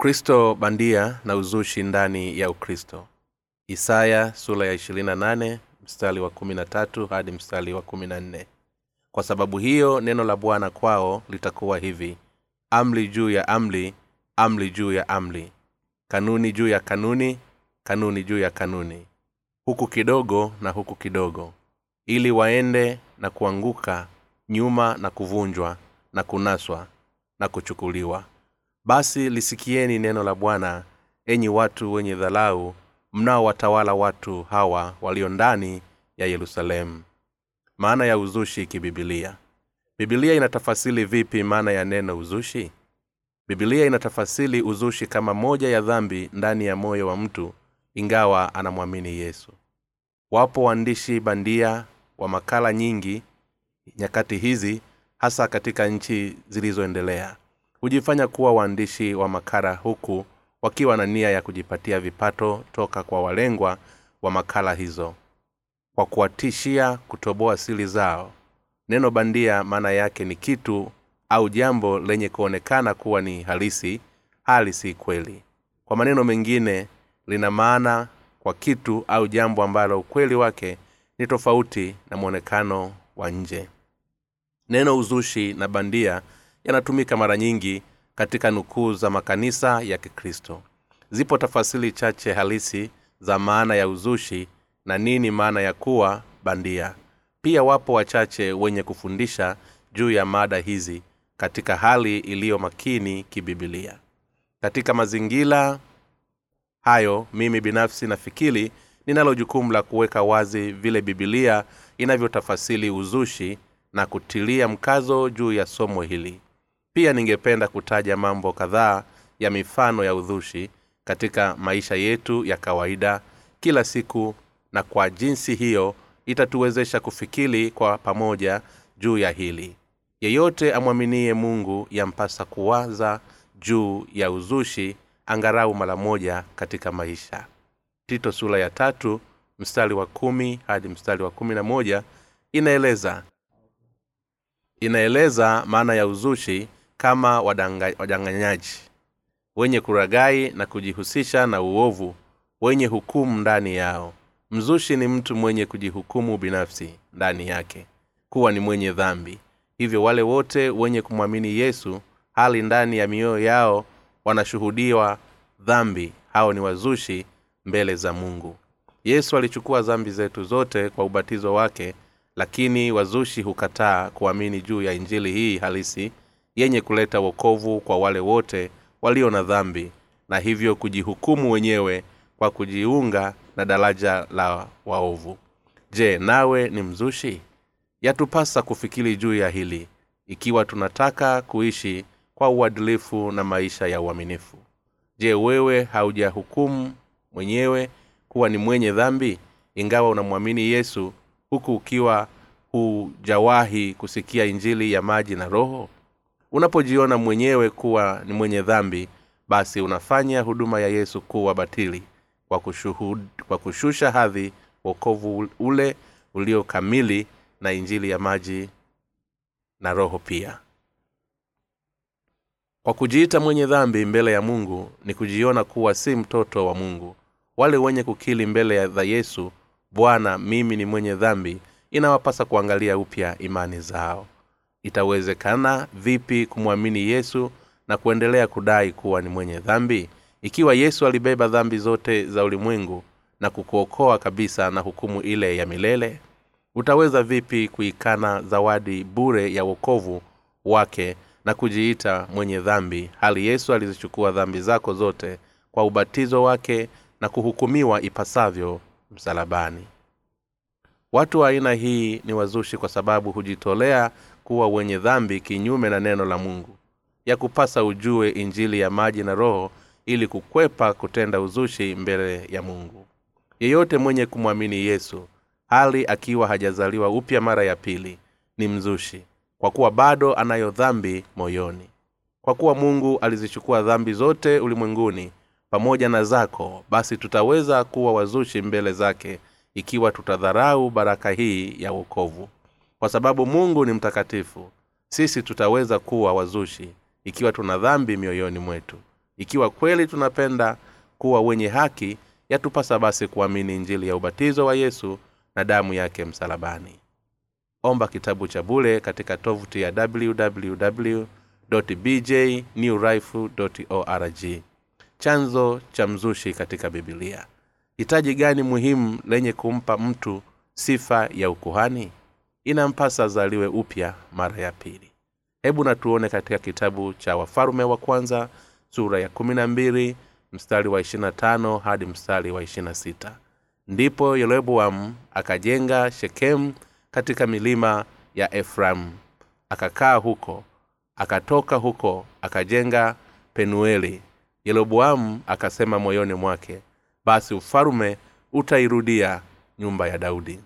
ukristo bandia na uzushi ndani ya ukristo. Isaya sura ya 28 mstari wa 13 hadi mstari wa 14 kwa sababu hiyo neno la bwana kwao litakuwa hivi. Amli juu ya amli amli juu ya amli kanuni juu ya kanuni kanuni juu ya kanuni. Huku kidogo na huku kidogo. Ili waende na kuanguka nyuma na kuvunjwa na kunaswa na kuchukuliwa basi lisikieni neno la bwana enyi watu wenye dhalau mnaowatawala watu hawa walio ndani ya yerusalemu. Maana ya uzushi kibibilia. Bibilia inatafasili vipi maana ya neno uzushi? Bibilia inatafasili uzushi kama moja ya dhambi ndani ya moyo wa mtu ingawa anamwamini yesu. Wapo waandishi bandia wa makala nyingi nyakati hizi hasa katika nchi zilizoendelea hujifanya kuwa waandishi wa makala huku wakiwa na nia ya kujipatia vipato toka kwa walengwa wa makala hizo. Kwa kuwatishia kutoboa sili zao neno bandia maana yake ni kitu au jambo lenye kuonekana kuwa ni halisi hali si kweli. Kwa maneno mengine lina maana kwa kitu au jambo ambalo ukweli wake ni tofauti na mwonekano wa nje. Neno uzushi na bandia yanatumika mara nyingi katika nukuu za makanisa ya kikristo. Zipo tafasili chache halisi za maana ya uzushi na nini maana ya kuwa bandia. Pia wapo wachache wenye kufundisha juu ya mada hizi katika hali iliyo makini kibibilia katika mazingira hayo mimi binafsi nafikiri ninalo jukumu la kuweka wazi vile bibilia inavyotafasili uzushi na kutilia mkazo juu ya somo hili pia ningependa kutaja mambo kadhaa ya mifano ya udhushi katika maisha yetu ya kawaida kila siku na kwa jinsi hiyo itatuwezesha kufikiri kwa pamoja juu ya hili. Yeyote amwaminie mungu yampasa kuwaza juu ya uzushi angarau mara moja katika maisha. Tito sura ya tatu mstari wa kumi hadi mstari wa kumi na moja inaeleza. Inaeleza maana ya uzushi kama wadanga, wadanganyaji wenye kuragai na kujihusisha na uovu wenye hukumu ndani yao. Mzushi ni mtu mwenye kujihukumu binafsi ndani yake kuwa ni mwenye dhambi. Hivyo wale wote wenye kumwamini yesu hali ndani ya mioyo yao wanashuhudiwa dhambi. Hao ni wazushi mbele za mungu. Yesu alichukua dhambi zetu zote kwa ubatizo wake lakini wazushi hukataa kuamini juu ya injili hii halisi yenye kuleta wokovu kwa wale wote walio na dhambi na hivyo kujihukumu wenyewe kwa kujiunga na daraja la waovu. Je nawe ni mzushi? Yatupasa kufikiri juu ya hili ikiwa tunataka kuishi kwa uadilifu na maisha ya uaminifu. Je wewe haujahukumu mwenyewe kuwa ni mwenye dhambi ingawa unamwamini yesu huku ukiwa hujawahi kusikia injili ya maji na roho unapojiona mwenyewe kuwa ni mwenye dhambi basi unafanya huduma ya yesu kuwa batili kwa, kushuhud, kwa kushusha hadhi wokovu ule ulio kamili na injili ya maji na roho pia. Kwa kujiita mwenye dhambi mbele ya mungu ni kujiona kuwa si mtoto wa mungu. Wale wenye kukili mbele dha yesu bwana mimi ni mwenye dhambi inawapasa kuangalia upya imani zao itawezekana vipi kumwamini yesu na kuendelea kudai kuwa ni mwenye dhambi? Ikiwa yesu alibeba dhambi zote za ulimwengu na kukuokoa kabisa na hukumu ile ya milele utaweza vipi kuikana zawadi bure ya wokovu wake na kujiita mwenye dhambi hali yesu alizichukua dhambi zako zote kwa ubatizo wake na kuhukumiwa ipasavyo msalabani? Watu wa aina hii ni wazushi kwa sababu hujitolea kuwa wenye dhambi kinyume na neno la mungu ya kupasa ujue injili ya maji na roho ili kukwepa kutenda uzushi mbele ya mungu. Yeyote mwenye kumwamini yesu hali akiwa hajazaliwa upya mara ya pili ni mzushi kwa kuwa bado anayo dhambi moyoni. Kwa kuwa mungu alizichukua dhambi zote ulimwenguni pamoja na zako basi tutaweza kuwa wazushi mbele zake ikiwa tutadharau baraka hii ya wokovu kwa sababu mungu ni mtakatifu sisi tutaweza kuwa wazushi ikiwa tuna dhambi mioyoni mwetu. Ikiwa kweli tunapenda kuwa wenye haki yatupasa basi kuamini injili ya ubatizo wa yesu na damu yake msalabani. Omba kitabu cha bule katika tovuti ya www chanzo cha mzushi katika bibilia hitaji gani muhimu lenye kumpa mtu sifa ya ukuhani inampasa azaliwe upya mara ya pili. Hebu natuone katika kitabu cha wafalume wa kwanza sura ya kumi na mbili mstari wa ishirina tano hadi mstari wa ishirina sita. Ndipo yeroboamu akajenga shekemu katika milima ya efraimu akakaa huko akatoka huko akajenga penueli. Yeroboamu akasema moyoni mwake basi ufalume utairudia nyumba ya daudi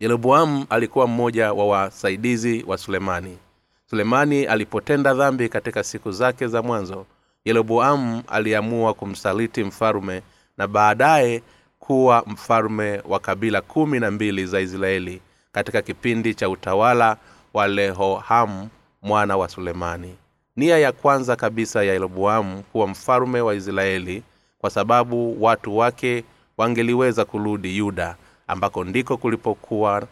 yeroboamu alikuwa mmoja wa wasaidizi wa sulemani. Sulemani alipotenda dhambi katika siku zake za mwanzo yeroboamu aliamua kumsaliti mfalume na baadaye kuwa mfalume wa kabila kumi na mbili za israeli katika kipindi cha utawala wa lehohamu mwana wa sulemani. Nia ya kwanza kabisa ya yeroboamu kuwa mfalume wa israeli kwa sababu watu wake wangeliweza kurudi yuda ambako ndiko kulipokuwa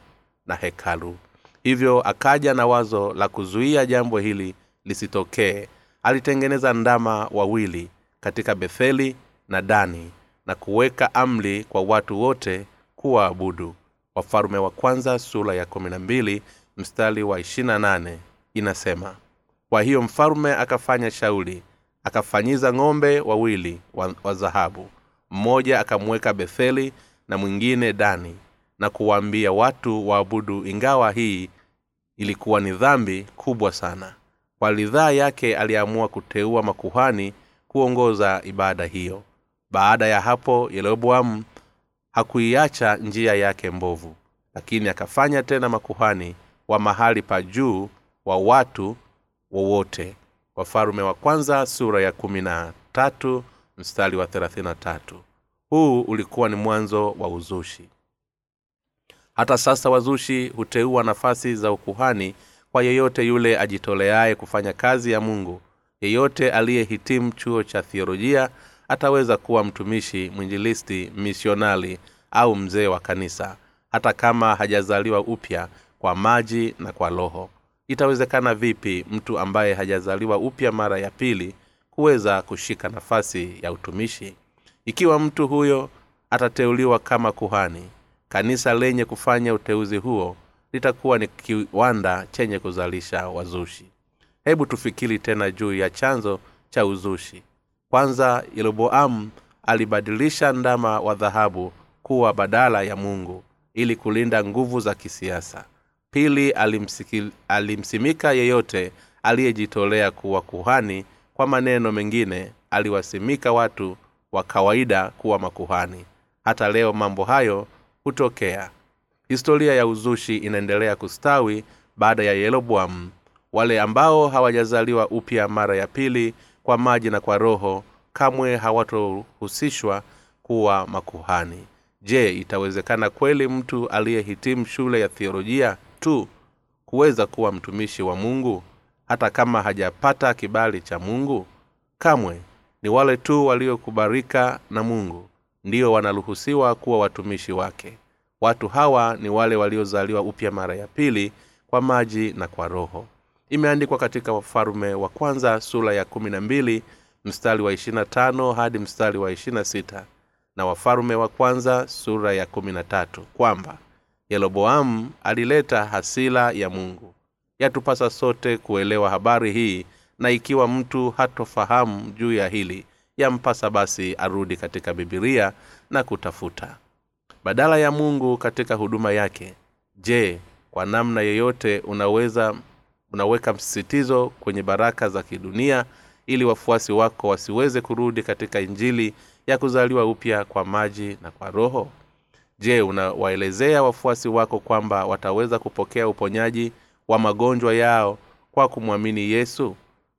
na hekalu. Hivyo akaja na wazo la kuzuia jambo hili lisitokee. Alitengeneza ndama wawili katika betheli na dani na kuweka amri kwa watu wote kuwaabudu. Wafalume wa kwanza sura ya kumi na mbili mstari wa ishirina nane inasema kwa hiyo mfalume akafanya shauli akafanyiza ng'ombe wawili wa, wa dhahabu mmoja akamweka betheli na mwingine dani na kuwaambia watu waabudu ingawa hii ilikuwa ni dhambi kubwa sana. Kwa ridhaa yake aliamua kuteua makuhani kuongoza ibada hiyo. Baada ya hapo yeroboamu hakuiacha njia yake mbovu lakini akafanya tena makuhani wa mahali pa juu wa watu wowote. Wafalume wa kwanza sura ya kumi na tatu mstari wa thelathini na tatu huu ulikuwa ni mwanzo wa uzushi. Hata sasa wazushi huteua nafasi za ukuhani kwa yeyote yule ajitoleaye kufanya kazi ya mungu. Yeyote aliyehitimu chuo cha thiolojia ataweza kuwa mtumishi mwinjilisti misionali au mzee wa kanisa hata kama hajazaliwa upya kwa maji na kwa roho. Itawezekana vipi mtu ambaye hajazaliwa upya mara ya pili kuweza kushika nafasi ya utumishi ikiwa mtu huyo atateuliwa kama kuhani kanisa lenye kufanya uteuzi huo litakuwa ni kiwanda chenye kuzalisha wazushi. Hebu tufikiri tena juu ya chanzo cha uzushi. Kwanza yeroboamu alibadilisha ndama wa dhahabu kuwa badala ya mungu ili kulinda nguvu za kisiasa. Pili alimsimika yeyote aliyejitolea kuwa kuhani. Kwa maneno mengine aliwasimika watu wa kawaida kuwa makuhani. Hata leo mambo hayo hutokea. Historia ya uzushi inaendelea kustawi baada ya yeroboamu wale ambao hawajazaliwa upya mara ya pili kwa maji na kwa roho kamwe hawatohusishwa kuwa makuhani. Je itawezekana kweli mtu aliyehitimu shule ya thiolojia tu kuweza kuwa mtumishi wa mungu? Hata kama hajapata kibali cha mungu kamwe ni wale tu waliokubarika na mungu ndio wanaruhusiwa kuwa watumishi wake. Watu hawa ni wale waliozaliwa upya mara ya pili kwa maji na kwa roho. Imeandikwa katika wafalume wa kwanza sura ya kumi na mbili mstari wa ishirina tano hadi mstari wa ishirina sita na wafalume wa kwanza sura ya kumi na tatu kwamba yeroboamu alileta hasila ya mungu. Yatupasa sote kuelewa habari hii na ikiwa mtu hatofahamu juu ya hili yampasa basi arudi katika bibilia na kutafuta. Badala ya mungu katika huduma yake je kwa namna yeyote unaweza unaweka msisitizo kwenye baraka za kidunia ili wafuasi wako wasiweze kurudi katika injili ya kuzaliwa upya kwa maji na kwa roho? Je unawaelezea wafuasi wako kwamba wataweza kupokea uponyaji wa magonjwa yao kwa kumwamini yesu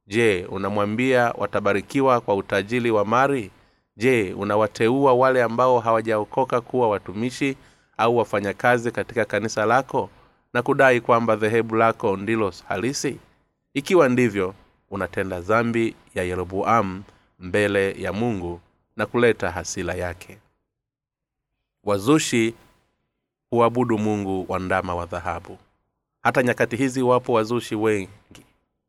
je unamwambia watabarikiwa kwa utajiri wa mari je unawateua wale ambao hawajaokoka kuwa watumishi au wafanyakazi katika kanisa lako na kudai kwamba dhehebu lako ndilo halisi? Ikiwa ndivyo unatenda dhambi ya yeroboamu mbele ya mungu na kuleta hasila yake. Wazushi huabudu mungu wa ndama wa dhahabu. Hata nyakati hizi wapo wazushi wengi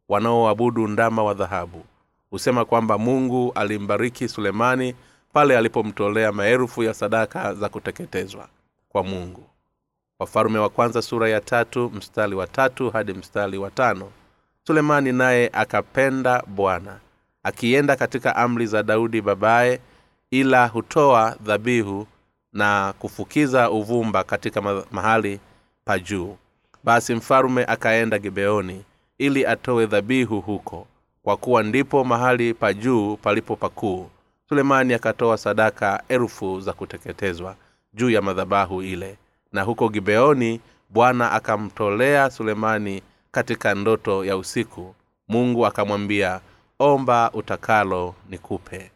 wanaoabudu ndama wa dhahabu. Husema kwamba mungu alimbariki sulemani pale alipomtolea maelfu ya sadaka za kuteketezwa kwa mungu. Wafalume wa kwanza sura ya tatu mstari wa tatu hadi mstari wa tano. Sulemani naye akapenda bwana akienda katika amri za daudi babaye ila hutoa dhabihu na kufukiza uvumba katika mahali pa juu. Basi mfalume akaenda gibeoni ili atowe dhabihu huko kwa kuwa ndipo mahali pa juu palipo pakuu. Sulemani akatoa sadaka elfu za kuteketezwa juu ya madhabahu ile. Na huko gibeoni bwana akamtolea sulemani katika ndoto ya usiku. Mungu akamwambia omba utakalo nikupe.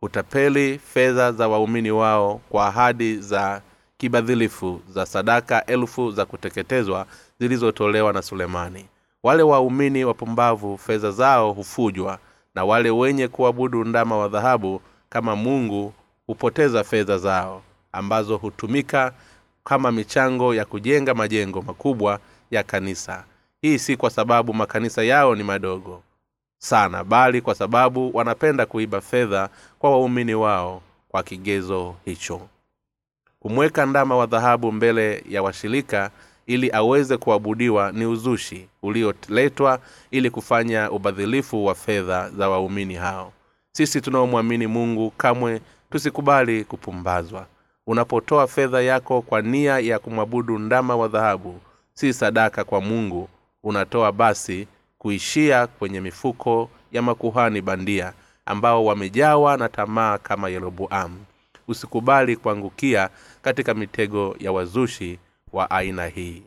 Hutapeli fedha za waumini wao kwa ahadi za kibadhilifu za sadaka elfu za kuteketezwa zilizotolewa na sulemani. Wale waumini wapumbavu fedha zao hufujwa na wale wenye kuabudu ndama wa dhahabu kama mungu hupoteza fedha zao ambazo hutumika kama michango ya kujenga majengo makubwa ya kanisa. Hii si kwa sababu makanisa yao ni madogo sana bali kwa sababu wanapenda kuiba fedha kwa waumini wao kwa kigezo hicho. Kumweka ndama wa dhahabu mbele ya washirika ili aweze kuabudiwa ni uzushi ulioletwa ili kufanya ubadhilifu wa fedha za waumini hao. Sisi tunaomwamini mungu kamwe tusikubali kupumbazwa. Unapotoa fedha yako kwa nia ya kumwabudu ndama wa dhahabu si sadaka kwa mungu unatoa basi kuishia kwenye mifuko ya makuhani bandia ambao wamejawa na tamaa kama yeroboamu. Usikubali kuangukia katika mitego ya wazushi wa aina hii.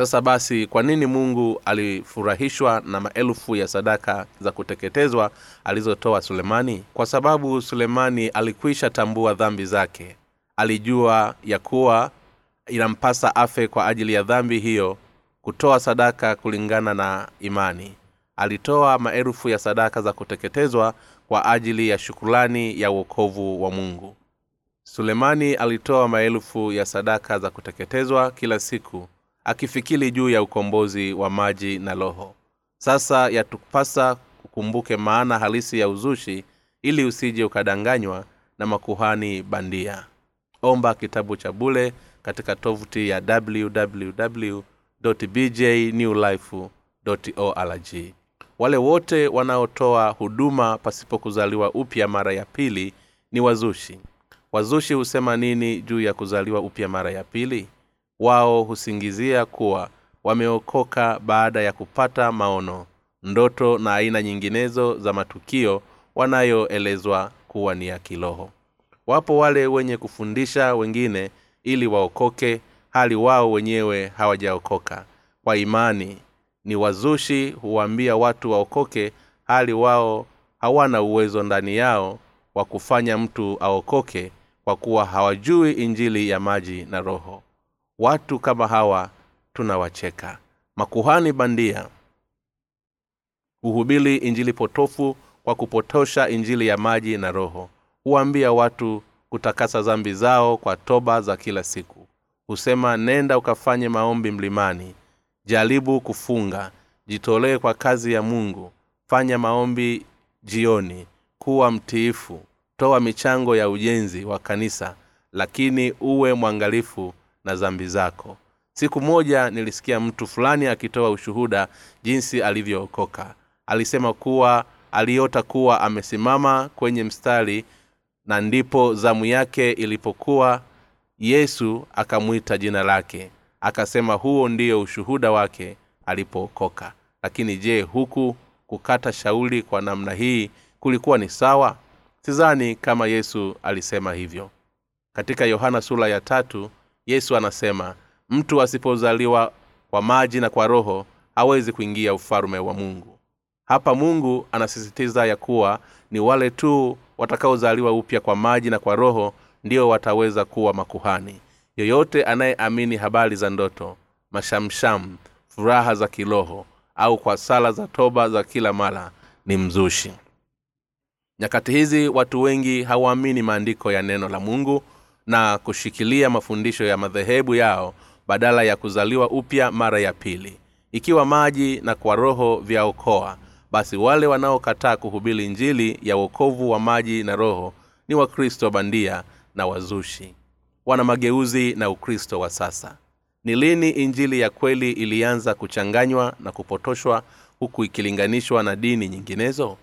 Sasa basi kwa nini mungu alifurahishwa na maelfu ya sadaka za kuteketezwa alizotoa sulemani? Kwa sababu sulemani alikwisha tambua dhambi zake. Alijua ya kuwa inampasa afe kwa ajili ya dhambi hiyo kutoa sadaka kulingana na imani. Alitoa maelfu ya sadaka za kuteketezwa kwa ajili ya shukulani ya uokovu wa mungu sulemani alitoa maelfu ya sadaka za kuteketezwa kila siku akifikiri juu ya ukombozi wa maji na roho. Sasa yatupasa kukumbuke maana halisi ya uzushi ili usije ukadanganywa na makuhani bandia. Omba kitabu cha bule katika tovuti ya www wale wote wanaotoa huduma pasipo kuzaliwa upya mara ya pili ni wazushi wazushi husema nini juu ya kuzaliwa upya mara ya pili? Wao husingizia kuwa wameokoka baada ya kupata maono ndoto na aina nyinginezo za matukio wanayoelezwa kuwa ni ya kiroho. Wapo wale wenye kufundisha wengine ili waokoke hali wao wenyewe hawajaokoka. Kwa imani ni wazushi huwaambia watu waokoke hali wao hawana uwezo ndani yao wa kufanya mtu aokoke kwa kuwa hawajui injili ya maji na roho. Watu kama hawa tunawacheka. Makuhani bandia huhubili injili potofu kwa kupotosha injili ya maji na roho. Huwaambia watu kutakasa zambi zao kwa toba za kila siku. Husema nenda ukafanye maombi mlimani. Jaribu kufunga. Jitolee kwa kazi ya mungu. Fanya maombi jioni. Kuwa mtiifu toa michango ya ujenzi wa kanisa lakini uwe mwangalifu na zambi zako. Siku moja nilisikia mtu fulani akitoa ushuhuda jinsi alivyookoka. Alisema kuwa aliota kuwa amesimama kwenye mstari na ndipo zamu yake ilipokuwa yesu akamwita jina lake. Akasema huo ndiyo ushuhuda wake alipookoka. Lakini je huku kukata shauli kwa namna hii kulikuwa ni sawa sizani kama yesu alisema hivyo. Katika yohana sura ya tatu yesu anasema mtu asipozaliwa kwa maji na kwa roho hawezi kuingia ufalume wa mungu. Hapa mungu anasisitiza ya kuwa ni wale tu watakaozaliwa upya kwa maji na kwa roho ndio wataweza kuwa makuhani. Yoyote anayeamini habari za ndoto mashamsham furaha za kiroho au kwa sala za toba za kila mara ni mzushi nyakati hizi watu wengi hawaamini maandiko ya neno la mungu na kushikilia mafundisho ya madhehebu yao badala ya kuzaliwa upya mara ya pili. Ikiwa maji na kwa roho vyaokoa basi wale wanaokataa kuhubiri njili ya uokovu wa maji na roho ni wakristo bandia na wazushi. Wana mageuzi na ukristo wa sasa. Ni lini injili ya kweli ilianza kuchanganywa na kupotoshwa huku ikilinganishwa na dini nyinginezo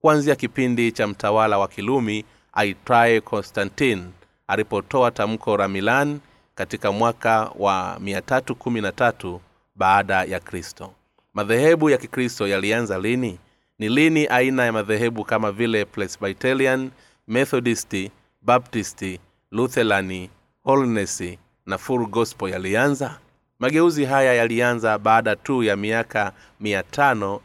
kuanzia kipindi cha mtawala wa kilumi aitwaye konstantin alipotoa tamko la milan katika mwaka wa 313 baada ya kristo. Madhehebu ya kikristo yalianza lini? Ni lini aina ya madhehebu kama vile presbyterian methodisti baptisti luthelani holnesi na full gospel yalianza? Mageuzi haya yalianza baada tu ya miaka mia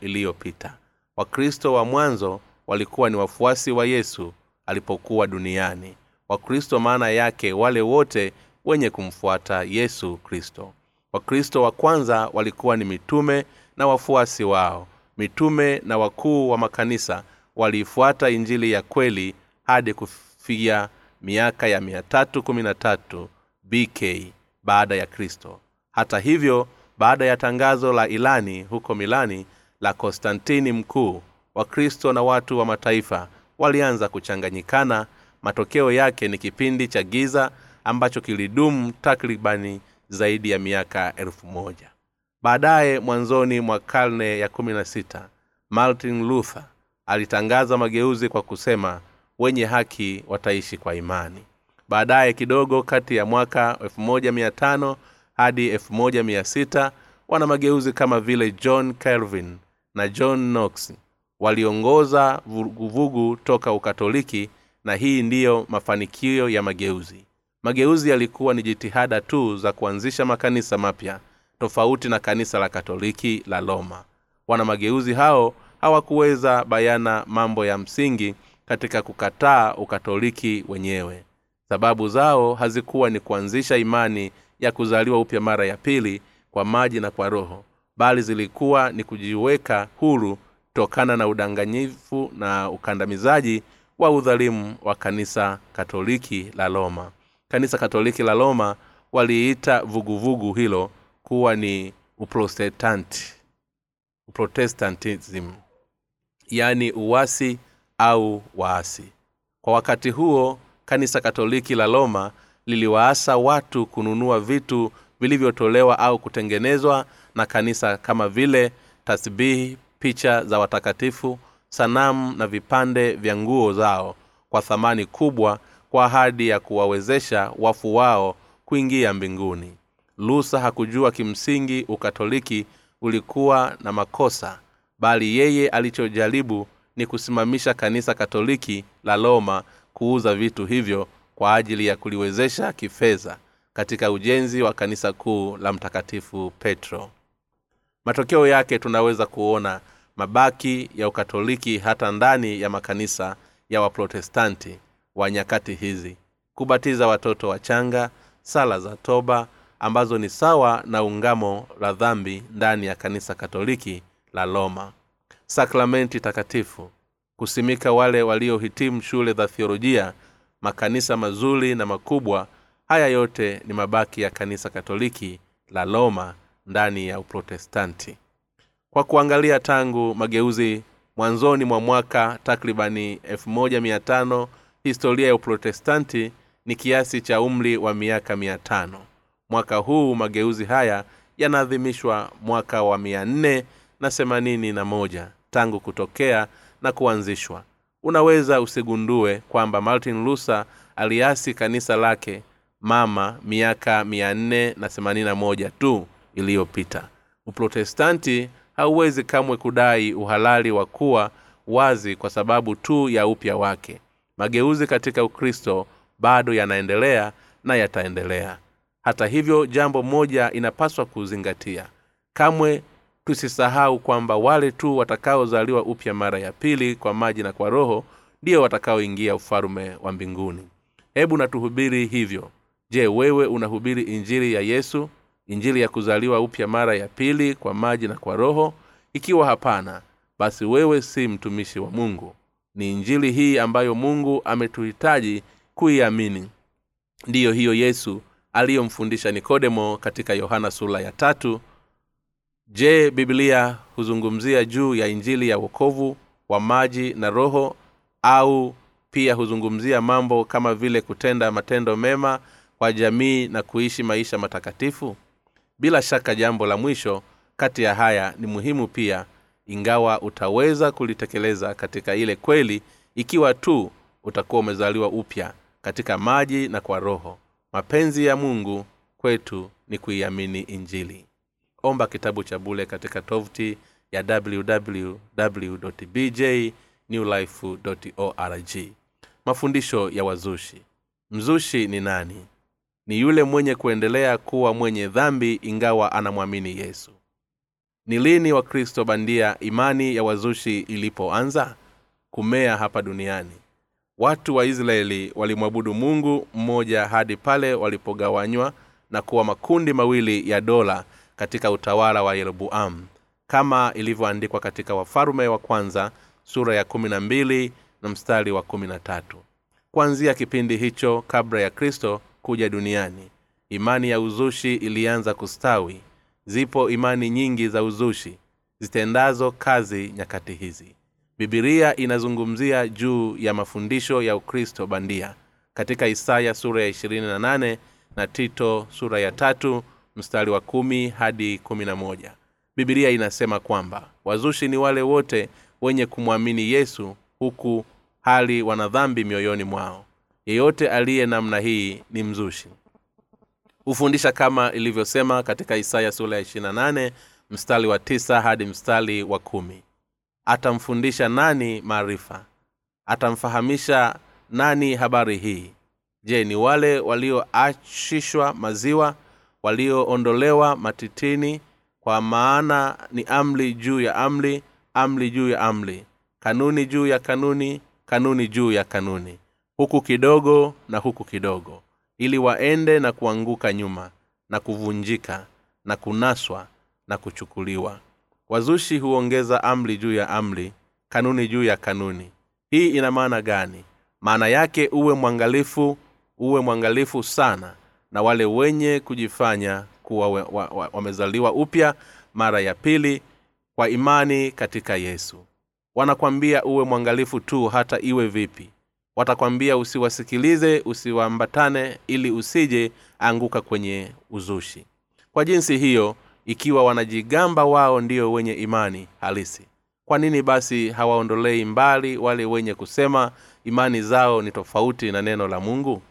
iliyopita. Wakristo wa mwanzo walikuwa ni wafuasi wa yesu alipokuwa duniani. Wakristo maana yake wale wote wenye kumfuata yesu kristo. Wakristo wa kwanza walikuwa ni mitume na wafuasi wao. Mitume na wakuu wa makanisa waliifuata injili ya kweli hadi kufikia miaka ya 313 bk baada ya kristo. Hata hivyo baada ya tangazo la ilani huko milani la konstantini mkuu wakristo na watu wa mataifa walianza kuchanganyikana. Matokeo yake ni kipindi cha giza ambacho kilidumu takribani zaidi ya miaka elfu moja. Baadaye mwanzoni mwa karne ya kumi na sita martin luther alitangaza mageuzi kwa kusema wenye haki wataishi kwa imani. Baadaye kidogo kati ya mwaka 15 hadi 16 wana mageuzi kama vile john calvin na john knox waliongoza vuguvugu toka ukatoliki na hii ndiyo mafanikio ya mageuzi. Mageuzi yalikuwa ni jitihada tu za kuanzisha makanisa mapya tofauti na kanisa la katoliki la roma wana mageuzi hao hawakuweza bayana mambo ya msingi katika kukataa ukatoliki wenyewe. Sababu zao hazikuwa ni kuanzisha imani ya kuzaliwa upya mara ya pili kwa maji na kwa roho bali zilikuwa ni kujiweka huru kutokana na udanganyifu na ukandamizaji wa udhalimu wa kanisa katoliki la roma. Kanisa katoliki la roma waliita vuguvugu hilo kuwa ni uprotestanti uprotestantism yaani uwasi au waasi. Kwa wakati huo kanisa katoliki la roma liliwaasa watu kununua vitu vilivyotolewa au kutengenezwa na kanisa kama vile tasbihi picha za watakatifu sanamu na vipande vya nguo zao kwa thamani kubwa kwa ahadi ya kuwawezesha wafu wao kuingia mbinguni. Lusa hakujua kimsingi ukatoliki ulikuwa na makosa bali yeye alichojaribu ni kusimamisha kanisa katoliki la roma kuuza vitu hivyo kwa ajili ya kuliwezesha kifedha katika ujenzi wa kanisa kuu la mtakatifu petro matokeo yake tunaweza kuona mabaki ya ukatoliki hata ndani ya makanisa ya waprotestanti wa nyakati hizi. Kubatiza watoto wachanga sala za toba ambazo ni sawa na ungamo la dhambi ndani ya kanisa katoliki la roma. Sakramenti takatifu kusimika wale waliohitimu shule za thiolojia makanisa mazuri na makubwa haya yote ni mabaki ya kanisa katoliki la roma ndani ya uprotestanti. Kwa kuangalia tangu mageuzi mwanzoni mwa mwaka takribani 15 historia ya uprotestanti ni kiasi cha umri wa miaka mia tano. Mwaka huu mageuzi haya yanaadhimishwa mwaka wa mia nne na themanini na moja tangu kutokea na kuanzishwa. Unaweza usigundue kwamba martin luther aliasi kanisa lake mama miaka mia nne na themanini na moja tu iliyopita. Uprotestanti hauwezi kamwe kudai uhalali wa kuwa wazi kwa sababu tu ya upya wake. Mageuzi katika ukristo bado yanaendelea na yataendelea. Hata hivyo jambo moja inapaswa kuzingatia. Kamwe tusisahau kwamba wale tu watakaozaliwa upya mara ya pili kwa maji na kwa roho ndio watakaoingia ufalume wa mbinguni. Hebu natuhubiri hivyo. Je wewe unahubiri injili ya yesu injili ya kuzaliwa upya mara ya pili kwa maji na kwa roho ikiwa hapana basi wewe si mtumishi wa mungu. Ni injili hii ambayo mungu ametuhitaji kuiamini. Ndiyo hiyo yesu aliyomfundisha nikodemo katika yohana sula ya tatu. Je biblia huzungumzia juu ya injili ya wokovu wa maji na roho au pia huzungumzia mambo kama vile kutenda matendo mema kwa jamii na kuishi maisha matakatifu bila shaka jambo la mwisho kati ya haya ni muhimu pia ingawa utaweza kulitekeleza katika ile kweli ikiwa tu utakuwa umezaliwa upya katika maji na kwa roho. Mapenzi ya mungu kwetu ni kuiamini injili. Omba kitabu cha bule katika tovuti ya www newlife org. Mafundisho ya wazushi. Mzushi ni nani ni yule mwenye kuendelea kuwa mwenye dhambi ingawa anamwamini yesu. Ni lini wakristo bandia imani ya wazushi ilipoanza? Kumea hapa duniani. Watu wa israeli walimwabudu mungu mmoja hadi pale walipogawanywa na kuwa makundi mawili ya dola katika utawala wa yeroboamu kama ilivyoandikwa katika wafalume wa kwanza sura ya kumi na mbili na mstari wa kumi na tatu. Kuanzia kipindi hicho kabla ya kristo kuja duniani. Imani ya uzushi ilianza kustawi. Zipo imani nyingi za uzushi zitendazo kazi nyakati hizi. Bibilia inazungumzia juu ya mafundisho ya ukristo bandia. Katika isaya sura ya 28 na tito sura ya tatu mstari wa kumi hadi kumi na moja. Bibilia inasema kwamba wazushi ni wale wote wenye kumwamini yesu huku hali wanadhambi mioyoni mwao yeyote aliye namna hii ni mzushi. Hufundisha kama ilivyosema katika isaya sura ya 28 mstari wa tisa hadi mstari wa kumi. Atamfundisha nani maarifa? Atamfahamisha nani habari hii? Je ni wale walioachishwa maziwa walioondolewa matitini? Kwa maana ni amri juu ya amri amri juu ya amri kanuni juu ya kanuni kanuni juu ya kanuni huku kidogo na huku kidogo ili waende na kuanguka nyuma na kuvunjika na kunaswa na kuchukuliwa. Wazushi huongeza amri juu ya amri kanuni juu ya kanuni. Hii ina maana gani? Maana yake uwe mwangalifu uwe mwangalifu sana na wale wenye kujifanya kuwa wamezaliwa wa, wa, upya mara ya pili kwa imani katika yesu. Wanakwambia uwe mwangalifu tu hata iwe vipi watakwambia usiwasikilize usiwaambatane ili usije anguka kwenye uzushi. Kwa jinsi hiyo ikiwa wanajigamba wao ndio wenye imani halisi kwa nini basi hawaondolei mbali wale wenye kusema imani zao ni tofauti na neno la mungu?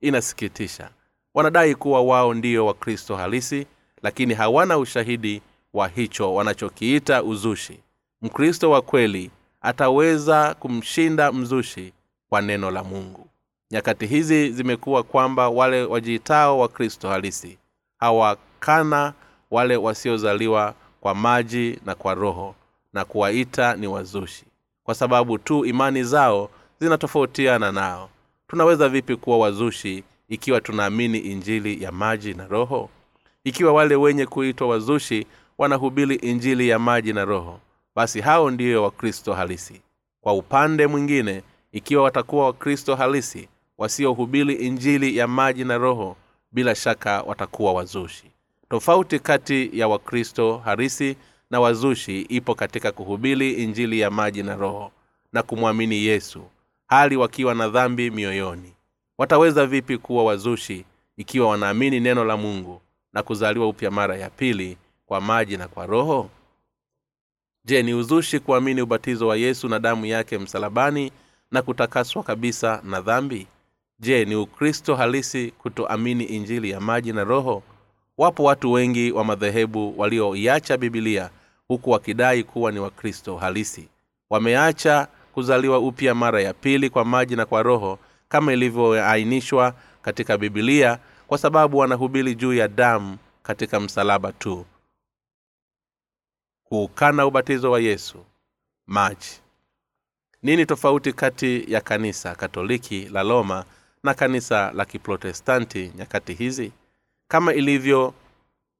Inasikitisha. Wanadai kuwa wao ndio wakristo halisi lakini hawana ushahidi wa hicho wanachokiita uzushi. Mkristo wa kweli ataweza kumshinda mzushi kwa neno la mungu. Nyakati hizi zimekuwa kwamba wale wajiitao wa kristo halisi hawakana wale wasiozaliwa kwa maji na kwa roho na kuwaita ni wazushi kwa sababu tu imani zao zinatofautiana nao. Tunaweza vipi kuwa wazushi ikiwa tunaamini injili ya maji na roho? Ikiwa wale wenye kuitwa wazushi wanahubiri injili ya maji na roho basi hao ndiyo wakristo halisi. Kwa upande mwingine ikiwa watakuwa wakristo halisi wasiohubiri injili ya maji na roho bila shaka watakuwa wazushi. Tofauti kati ya wakristo harisi na wazushi ipo katika kuhubiri injili ya maji na roho na kumwamini yesu hali wakiwa na dhambi mioyoni. Wataweza vipi kuwa wazushi ikiwa wanaamini neno la mungu na kuzaliwa upya mara ya pili kwa maji na kwa roho? Je ni uzushi kuamini ubatizo wa yesu na damu yake msalabani na kutakaswa kabisa na dhambi? Je ni ukristo halisi kutoamini injili ya maji na roho? Wapo watu wengi wa madhehebu walioiacha bibilia huku wakidai kuwa ni wakristo halisi. Wameacha kuzaliwa upya mara ya pili kwa maji na kwa roho kama ilivyoainishwa katika bibilia kwa sababu wanahubiri juu ya damu katika msalaba tu. Kuukana ubatizo wa yesu. Maji nini tofauti kati ya kanisa katoliki la roma na kanisa la kiprotestanti nyakati hizi? Kama ilivyo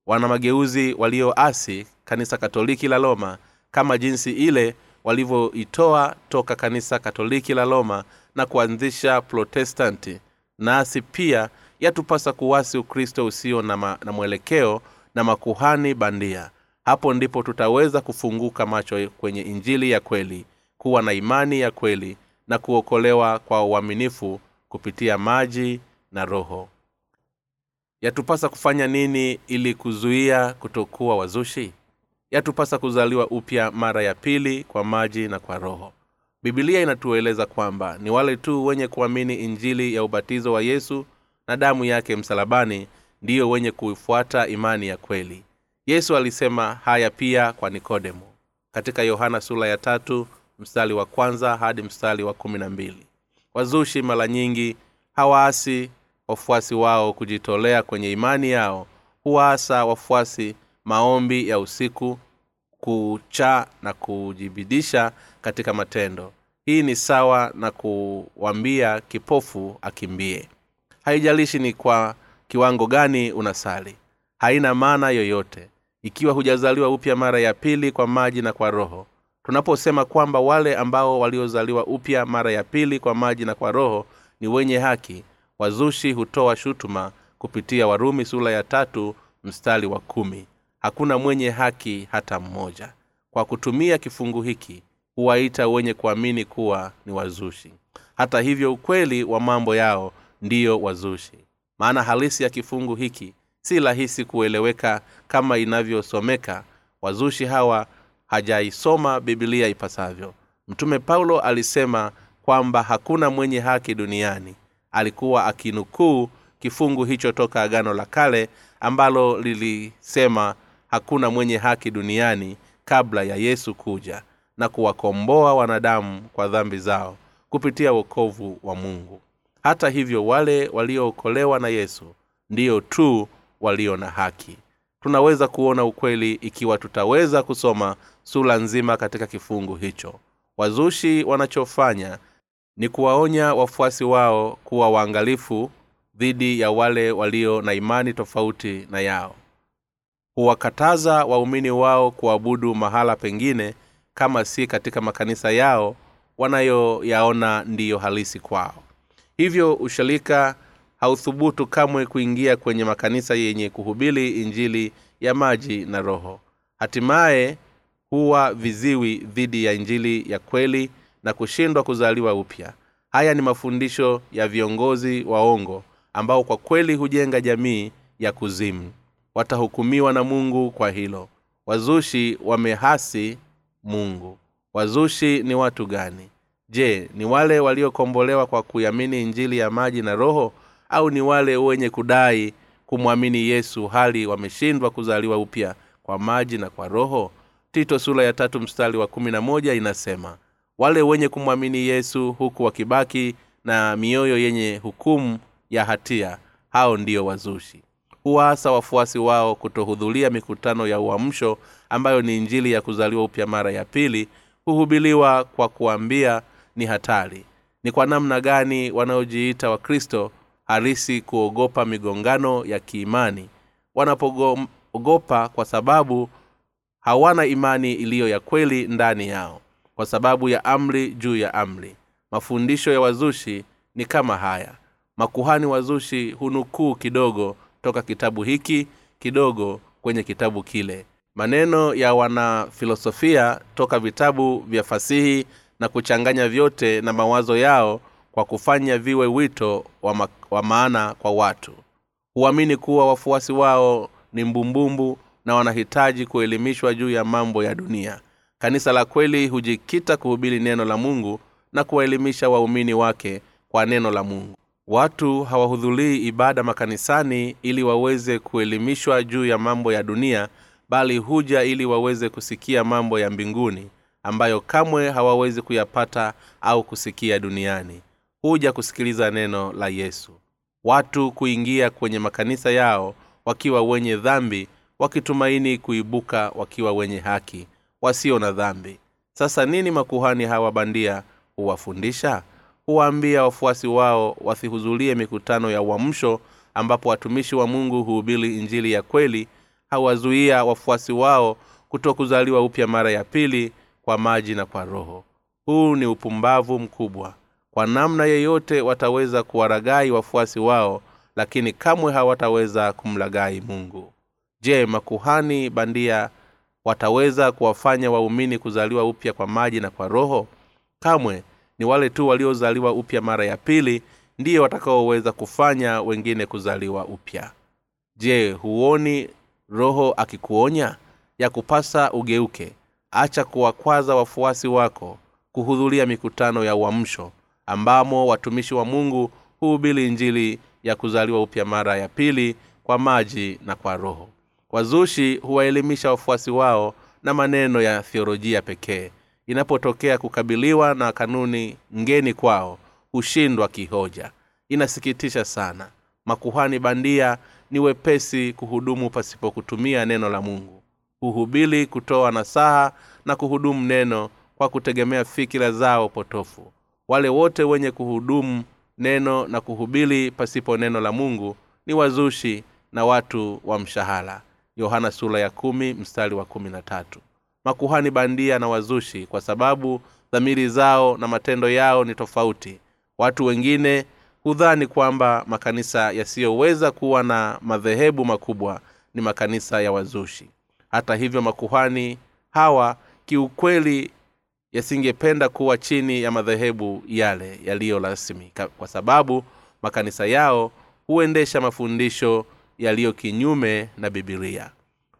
wana mageuzi walioasi kanisa katoliki la roma kama jinsi ile walivyoitoa toka kanisa katoliki la roma na kuanzisha protestanti nasi pia yatupasa kuwasi ukristo usio na, ma, na mwelekeo na makuhani bandia. Hapo ndipo tutaweza kufunguka macho kwenye injili ya kweli kuwa na imani ya kweli na kuokolewa kwa uaminifu kupitia maji na roho. Yatupasa kufanya nini ili kuzuia kutokuwa wazushi? Yatupasa kuzaliwa upya mara ya pili kwa maji na kwa roho. Bibilia inatueleza kwamba ni wale tu wenye kuamini injili ya ubatizo wa yesu na damu yake msalabani ndiyo wenye kuifuata imani ya kweli. Yesu alisema haya pia kwa nikodemo. Katika yohana sula ya tatu mstari wa kwanza hadi mstari wa kumi na mbili. Wazushi mara nyingi hawaasi wafuasi wao kujitolea kwenye imani yao. Huwaasa wafuasi maombi ya usiku kucha na kujibidisha katika matendo. Hii ni sawa na kuwambia kipofu akimbie. Haijalishi ni kwa kiwango gani unasali. Haina maana yoyote. Ikiwa hujazaliwa upya mara ya pili kwa maji na kwa roho tunaposema kwamba wale ambao waliozaliwa upya mara ya pili kwa maji na kwa roho ni wenye haki wazushi hutoa shutuma kupitia warumi sura ya tatu mstari wa kumi. Hakuna mwenye haki hata mmoja. Kwa kutumia kifungu hiki huwaita wenye kuamini kuwa ni wazushi. Hata hivyo ukweli wa mambo yao ndiyo wazushi. Maana halisi ya kifungu hiki si rahisi kueleweka kama inavyosomeka wazushi hawa hajaisoma bibilia ipasavyo. Mtume paulo alisema kwamba hakuna mwenye haki duniani. Alikuwa akinukuu kifungu hicho toka agano la kale ambalo lilisema hakuna mwenye haki duniani kabla ya yesu kuja na kuwakomboa wanadamu kwa dhambi zao kupitia wokovu wa mungu. Hata hivyo wale waliookolewa na yesu ndiyo tu walio na haki. Tunaweza kuona ukweli ikiwa tutaweza kusoma sura nzima katika kifungu hicho. Wazushi wanachofanya ni kuwaonya wafuasi wao kuwa waangalifu dhidi ya wale walio na imani tofauti na yao. Huwakataza waumini wao kuabudu mahala pengine kama si katika makanisa yao wanayoyaona ndiyo halisi kwao. Hivyo usharika hauthubutu kamwe kuingia kwenye makanisa yenye kuhubiri injili ya maji na roho. Hatimaye huwa viziwi dhidi ya injili ya kweli na kushindwa kuzaliwa upya. Haya ni mafundisho ya viongozi waongo ambao kwa kweli hujenga jamii ya kuzimu. Watahukumiwa na mungu kwa hilo. Wazushi wamehasi mungu. Wazushi ni watu gani? Je ni wale waliokombolewa kwa kuiamini injili ya maji na roho au ni wale wenye kudai kumwamini yesu hali wameshindwa kuzaliwa upya kwa maji na kwa roho tito sura ya tatu mstari wa kumi na moja inasema wale wenye kumwamini yesu huku wakibaki na mioyo yenye hukumu ya hatia hao ndio wazushi. Huwaasa wafuasi wao kutohudhuria mikutano ya uamsho ambayo ni injili ya kuzaliwa upya mara ya pili huhubiliwa kwa kuambia ni hatari. Ni kwa namna gani wanaojiita wakristo harisi kuogopa migongano ya kiimani? Wanapoogopa kwa sababu hawana imani iliyo ya kweli ndani yao kwa sababu ya amri juu ya amri. Mafundisho ya wazushi ni kama haya. Makuhani wazushi hunukuu kidogo toka kitabu hiki kidogo kwenye kitabu kile. Maneno ya wanafilosofia toka vitabu vya fasihi na kuchanganya vyote na mawazo yao kwa kufanya viwe wito wa, ma- wa maana kwa watu. Huamini kuwa wafuasi wao ni mbumbumbu na wanahitaji kuelimishwa juu ya mambo ya dunia. Kanisa la kweli hujikita kuhubiri neno la mungu na kuwaelimisha waumini wake kwa neno la mungu. Watu hawahudhurii ibada makanisani ili waweze kuelimishwa juu ya mambo ya dunia bali huja ili waweze kusikia mambo ya mbinguni ambayo kamwe hawawezi kuyapata au kusikia duniani. Huja kusikiliza neno la yesu. Watu kuingia kwenye makanisa yao wakiwa wenye dhambi wakitumaini kuibuka wakiwa wenye haki wasio na dhambi. Sasa nini makuhani hawa bandia huwafundisha? Huwaambia wafuasi wao wasihudhurie mikutano ya uamsho ambapo watumishi wa mungu huhubiri injili ya kweli. Hawazuia wafuasi wao kutokuzaliwa upya mara ya pili kwa maji na kwa roho. Huu ni upumbavu mkubwa. Kwa namna yeyote wataweza kuwaragai wafuasi wao lakini kamwe hawataweza kumlagai mungu je makuhani bandia wataweza kuwafanya waumini kuzaliwa upya kwa maji na kwa roho? Kamwe ni wale tu waliozaliwa upya mara ya pili ndiyo watakaoweza kufanya wengine kuzaliwa upya. Je huoni roho akikuonya ya kupasa ugeuke? Acha kuwakwaza wafuasi wako kuhudhuria mikutano ya uamsho ambamo watumishi wa mungu huhubili injili ya kuzaliwa upya mara ya pili kwa maji na kwa roho wazushi huwaelimisha wafuasi wao na maneno ya thiolojia pekee. Inapotokea kukabiliwa na kanuni ngeni kwao hushindwa kihoja. Inasikitisha sana. Makuhani bandia ni wepesi kuhudumu pasipo kutumia neno la mungu. Huhubili kutoa nasaha na kuhudumu neno kwa kutegemea fikira zao potofu. Wale wote wenye kuhudumu neno na kuhubili pasipo neno la mungu ni wazushi na watu wa mshahara yohana sura ya kumi mstari wa kumi na tatu. Makuhani bandia na wazushi kwa sababu dhamiri zao na matendo yao ni tofauti. Watu wengine hudhani kwamba makanisa yasiyoweza kuwa na madhehebu makubwa ni makanisa ya wazushi. Hata hivyo makuhani hawa kiukweli yasingependa kuwa chini ya madhehebu yale yaliyo rasmi kwa sababu makanisa yao huendesha mafundisho yaliyo kinyume na bibilia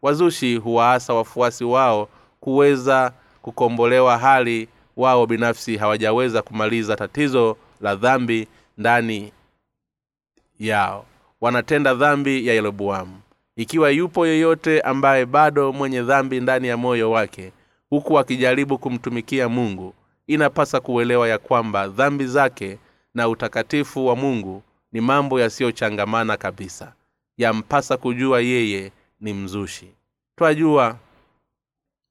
wazushi huwaasa wafuasi wao kuweza kukombolewa hali wao binafsi hawajaweza kumaliza tatizo la dhambi ndani yao. Wanatenda dhambi ya yeroboamu. Ikiwa yupo yeyote ambaye bado mwenye dhambi ndani ya moyo wake huku akijaribu kumtumikia mungu inapasa kuelewa ya kwamba dhambi zake na utakatifu wa mungu ni mambo yasiyochangamana kabisa yampasa kujua yeye ni mzushi. Twajua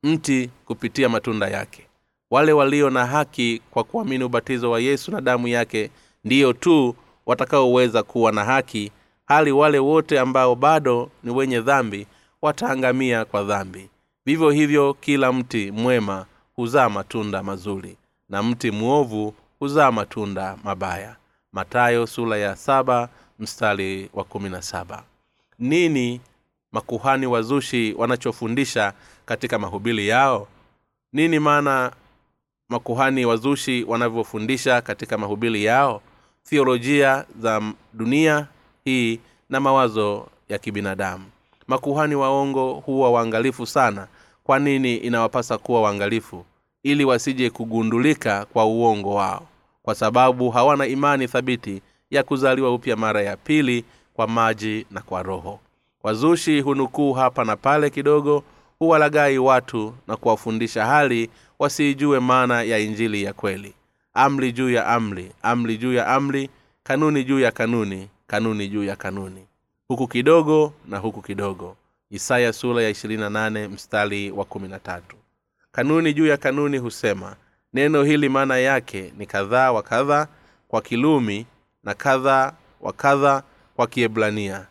mti kupitia matunda yake. Wale walio na haki kwa kuamini ubatizo wa yesu na damu yake ndiyo tu watakaoweza kuwa na haki hali wale wote ambao bado ni wenye dhambi wataangamia kwa dhambi. Vivyo hivyo kila mti mwema huzaa matunda mazuri na mti mwovu huzaa matunda mabaya. Matayo sula ya saba mstari wa kumi na saba nini makuhani wazushi wanachofundisha katika mahubili yao? Nini maana makuhani wazushi wanavyofundisha katika mahubili yao? Thiolojia za dunia hii na mawazo ya kibinadamu. Makuhani waongo huwa waangalifu sana. Kwa nini inawapasa kuwa waangalifu? Ili wasije kugundulika kwa uongo wao. Kwa sababu hawana imani thabiti ya kuzaliwa upya mara ya pili kwa maji na kwa roho. Wazushi hunukuu hapa na pale kidogo huwalagai watu na kuwafundisha hali wasiijue maana ya injili ya kweli. Amri juu ya amri amri juu ya amri kanuni juu ya kanuni kanuni juu ya kanuni. Huku kidogo na huku kidogo. Isaya sura ya 28 mstari wa 13 kanuni juu ya kanuni husema neno hili maana yake ni kadhaa wa kadha kwa kilumi na kadhaa wa kadha kwa kiebrania.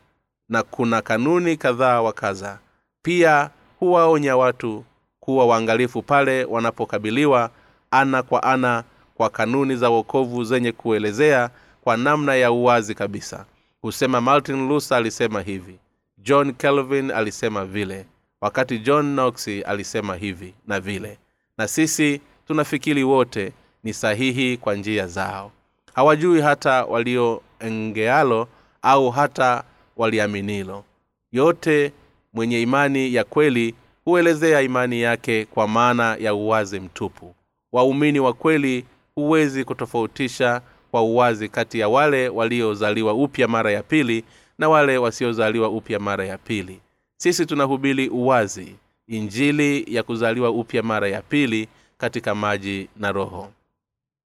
Na kuna kanuni kadhaa wa kadha. Pia huwaonya watu kuwa waangalifu pale wanapokabiliwa ana kwa ana kwa kanuni za wokovu zenye kuelezea kwa namna ya uwazi kabisa. Husema martin luther alisema hivi. John calvin alisema vile. Wakati john knox alisema hivi na vile. Na sisi tunafikiri wote ni sahihi kwa njia zao. Hawajui hata walioengealo au hata waliaminilo. Yote mwenye imani ya kweli huelezea imani yake kwa maana ya uwazi mtupu. Waumini wa kweli huwezi kutofautisha kwa uwazi kati ya wale waliozaliwa upya mara ya pili na wale wasiozaliwa upya mara ya pili. Sisi tunahubiri uwazi injili ya kuzaliwa upya mara ya pili katika maji na roho.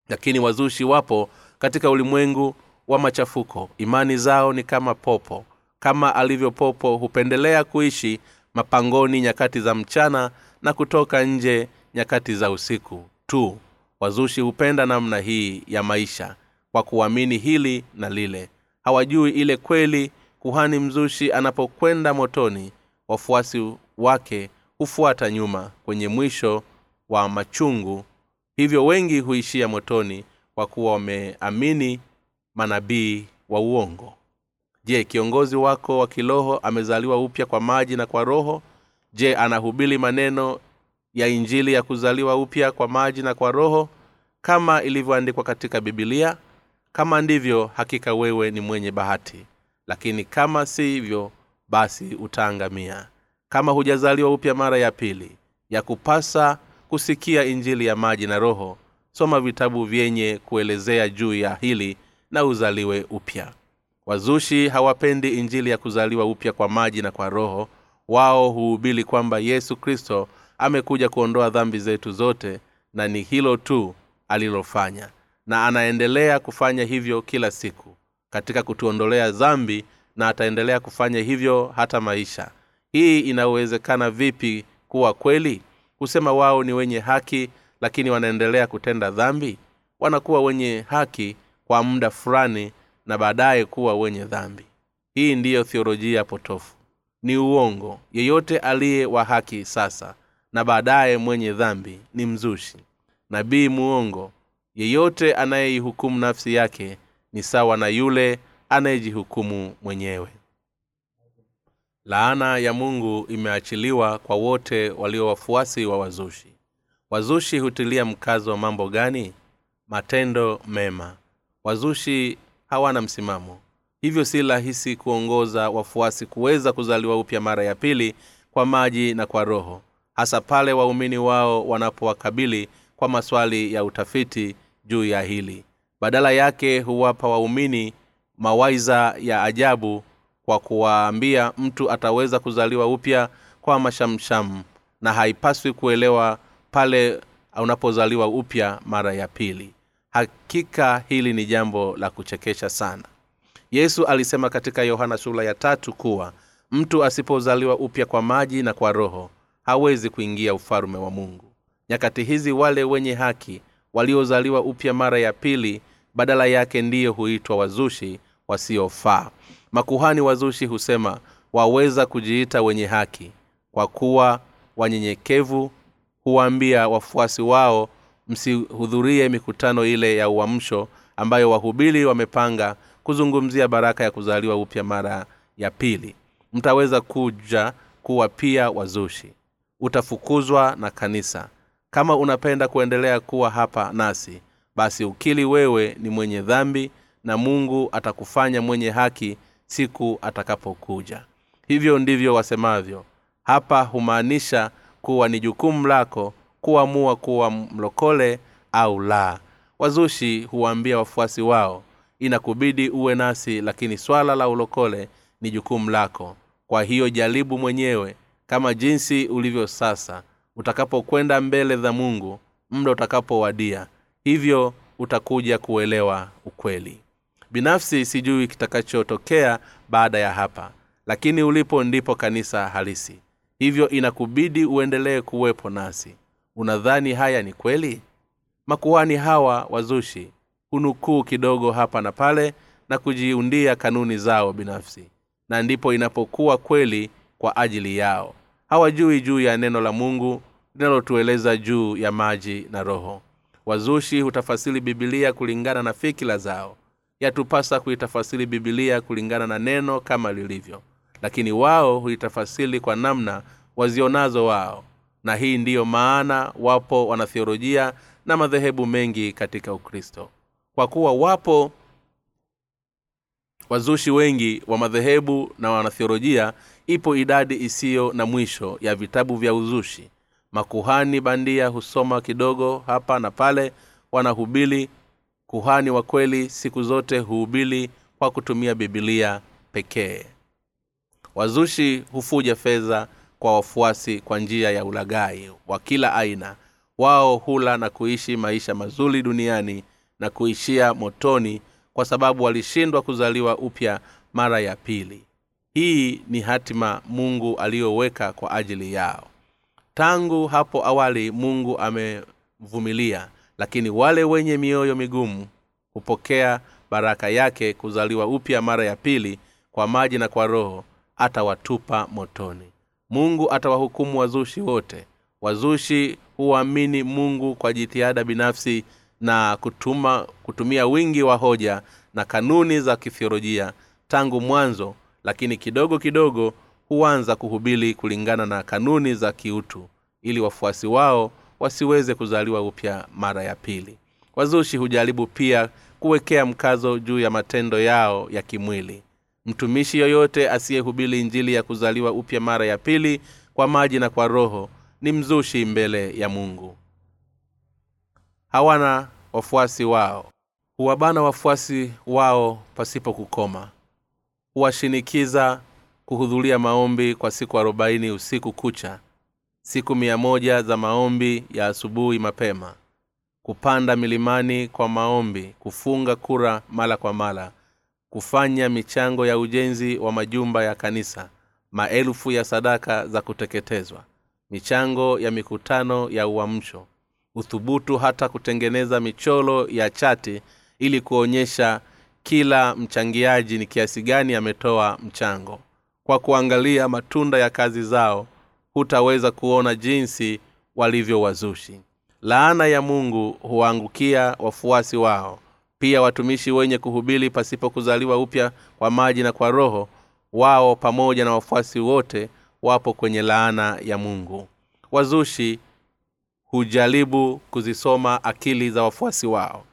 Lakini wazushi wapo katika ulimwengu wa machafuko. Imani zao ni kama popo. Kama alivyo popo hupendelea kuishi mapangoni nyakati za mchana na kutoka nje nyakati za usiku tu. Wazushi hupenda namna hii ya maisha kwa kuamini hili na lile. Hawajui ile kweli kuhani mzushi anapokwenda motoni wafuasi wake hufuata nyuma kwenye mwisho wa machungu. Hivyo wengi huishia motoni kwa kuwa wameamini manabii wa uongo. Je kiongozi wako wa kiroho amezaliwa upya kwa maji na kwa roho? Je anahubiri maneno ya injili ya kuzaliwa upya kwa maji na kwa roho? Kama ilivyoandikwa katika bibilia kama ndivyo hakika wewe ni mwenye bahati. Lakini kama si hivyo basi utaangamia. Kama hujazaliwa upya mara ya pili ya kupasa kusikia injili ya maji na roho soma vitabu vyenye kuelezea juu ya hili na uzaliwe upya. Wazushi hawapendi injili ya kuzaliwa upya kwa maji na kwa roho. Wao huhubili kwamba yesu kristo amekuja kuondoa dhambi zetu zote na ni hilo tu alilofanya na anaendelea kufanya hivyo kila siku. Katika kutuondolea dhambi na ataendelea kufanya hivyo hata maisha. Hii inawezekana vipi kuwa kweli? Kusema wao ni wenye haki lakini wanaendelea kutenda dhambi? Wanakuwa wenye haki kwa muda fulani na baadaye kuwa wenye dhambi. Hii ndiyo thiolojia potofu. Ni uongo. Yeyote aliye wa haki sasa na baadaye mwenye dhambi ni mzushi. Nabii muongo. Yeyote anayeihukumu nafsi yake ni sawa na yule anayejihukumu mwenyewe. Laana ya mungu imeachiliwa kwa wote walio wafuasi wa wazushi. Wazushi hutilia mkazo wa mambo gani? Matendo mema wazushi hawana msimamo. Hivyo si rahisi kuongoza wafuasi kuweza kuzaliwa upya mara ya pili kwa maji na kwa roho hasa pale waumini wao wanapowakabili kwa maswali ya utafiti juu ya hili. Badala yake huwapa waumini mawaiza ya ajabu kwa kuwaambia mtu ataweza kuzaliwa upya kwa mashamsham na haipaswi kuelewa pale unapozaliwa upya mara ya pili hakika hili ni jambo la kuchekesha sana. Yesu alisema katika yohana sura ya tatu kuwa mtu asipozaliwa upya kwa maji na kwa roho hawezi kuingia ufalume wa mungu. Nyakati hizi wale wenye haki waliozaliwa upya mara ya pili badala yake ndiyo huitwa wazushi wasiofaa. Makuhani wazushi husema waweza kujiita wenye haki kwa kuwa wanyenyekevu huwaambia wafuasi wao msihudhurie mikutano ile ya uamsho ambayo wahubiri wamepanga kuzungumzia baraka ya kuzaliwa upya mara ya pili. Mtaweza kuja kuwa pia wazushi. Utafukuzwa na kanisa. Kama unapenda kuendelea kuwa hapa nasi basi ukili wewe ni mwenye dhambi na mungu atakufanya mwenye haki siku atakapokuja. Hivyo ndivyo wasemavyo hapa humaanisha kuwa ni jukumu lako kuamua kuwa mlokole au la. Wazushi huwaambia wafuasi wao inakubidi uwe nasi lakini swala la ulokole ni jukumu lako. Kwa hiyo jaribu mwenyewe kama jinsi ulivyo sasa. Utakapokwenda mbele za mungu mda utakapowadia. Hivyo utakuja kuelewa ukweli. Binafsi sijui kitakachotokea baada ya hapa lakini ulipo ndipo kanisa halisi. Hivyo inakubidi uendelee kuwepo nasi unadhani haya ni kweli? Makuhani hawa wazushi hunukuu kidogo hapa na pale na kujiundia kanuni zao binafsi na ndipo inapokuwa kweli kwa ajili yao. Hawajui juu ya neno la mungu linalotueleza juu ya maji na roho. Wazushi hutafasiri bibilia kulingana na fikila zao. Yatupasa kuitafasiri bibilia kulingana na neno kama lilivyo. Lakini wao huitafasiri kwa namna wazionazo wao na hii ndiyo maana wapo wanathiolojia na madhehebu mengi katika ukristo. Kwa kuwa wapo wazushi wengi wa madhehebu na wanathiolojia ipo idadi isiyo na mwisho ya vitabu vya uzushi. Makuhani bandia husoma kidogo hapa na pale wanahubili kuhani wa kweli siku zote huhubili kwa kutumia bibilia pekee. Wazushi hufuja fedha kwa wafuasi kwa njia ya ulagai wa kila aina. Wao hula na kuishi maisha mazuri duniani na kuishia motoni kwa sababu walishindwa kuzaliwa upya mara ya pili. Hii ni hatima mungu aliyoweka kwa ajili yao. Tangu hapo awali mungu amevumilia lakini wale wenye mioyo migumu hupokea baraka yake kuzaliwa upya mara ya pili kwa maji na kwa roho atawatupa motoni mungu atawahukumu wazushi wote. Wazushi huwaamini mungu kwa jitihada binafsi na kutuma kutumia wingi wa hoja na kanuni za kithiolojia tangu mwanzo lakini kidogo kidogo huanza kuhubiri kulingana na kanuni za kiutu ili wafuasi wao wasiweze kuzaliwa upya mara ya pili. Wazushi hujaribu pia kuwekea mkazo juu ya matendo yao ya kimwili mtumishi yoyote asiyehubiri injili ya kuzaliwa upya mara ya pili kwa maji na kwa roho ni mzushi mbele ya mungu. Hawana wafuasi wao. Huwabana wafuasi wao pasipo kukoma. Huwashinikiza kuhudhuria maombi kwa siku arobaini usiku kucha siku mia moja za maombi ya asubuhi mapema kupanda milimani kwa maombi kufunga kura mara kwa mara kufanya michango ya ujenzi wa majumba ya kanisa maelfu ya sadaka za kuteketezwa michango ya mikutano ya uamsho uthubutu hata kutengeneza michoro ya chati ili kuonyesha kila mchangiaji ni kiasi gani ametoa mchango. Kwa kuangalia matunda ya kazi zao hutaweza kuona jinsi walivyo wazushi laana ya mungu huwaangukia wafuasi wao pia watumishi wenye kuhubiri pasipo kuzaliwa upya kwa maji na kwa roho wao pamoja na wafuasi wote wapo kwenye laana ya mungu. Wazushi hujaribu kuzisoma akili za wafuasi wao.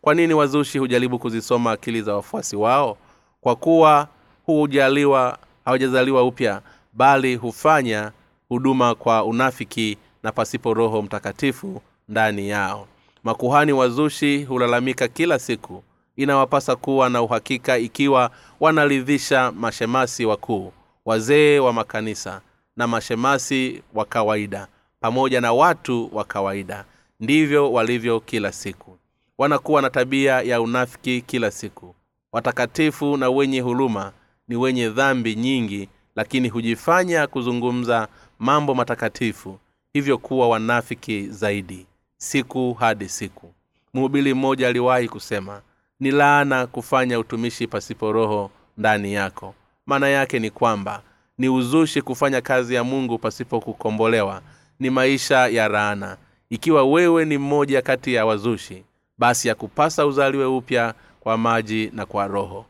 Kwa nini wazushi hujaribu kuzisoma akili za wafuasi wao? Kwa kuwa hujaliwa hawajazaliwa upya bali hufanya huduma kwa unafiki na pasipo roho mtakatifu ndani yao makuhani wazushi hulalamika kila siku. Inawapasa kuwa na uhakika ikiwa wanaridhisha mashemasi wakuu wazee wa makanisa na mashemasi wa kawaida pamoja na watu wa kawaida. Ndivyo walivyo kila siku. Wanakuwa na tabia ya unafiki kila siku. Watakatifu na wenye huluma ni wenye dhambi nyingi lakini hujifanya kuzungumza mambo matakatifu hivyo kuwa wanafiki zaidi siku hadi siku. Mhubiri mmoja aliwahi kusema ni laana kufanya utumishi pasipo roho ndani yako. Maana yake ni kwamba ni uzushi kufanya kazi ya mungu pasipo kukombolewa. Ni maisha ya raana ikiwa wewe ni mmoja kati ya wazushi basi yakupasa uzaliwe upya kwa maji na kwa roho.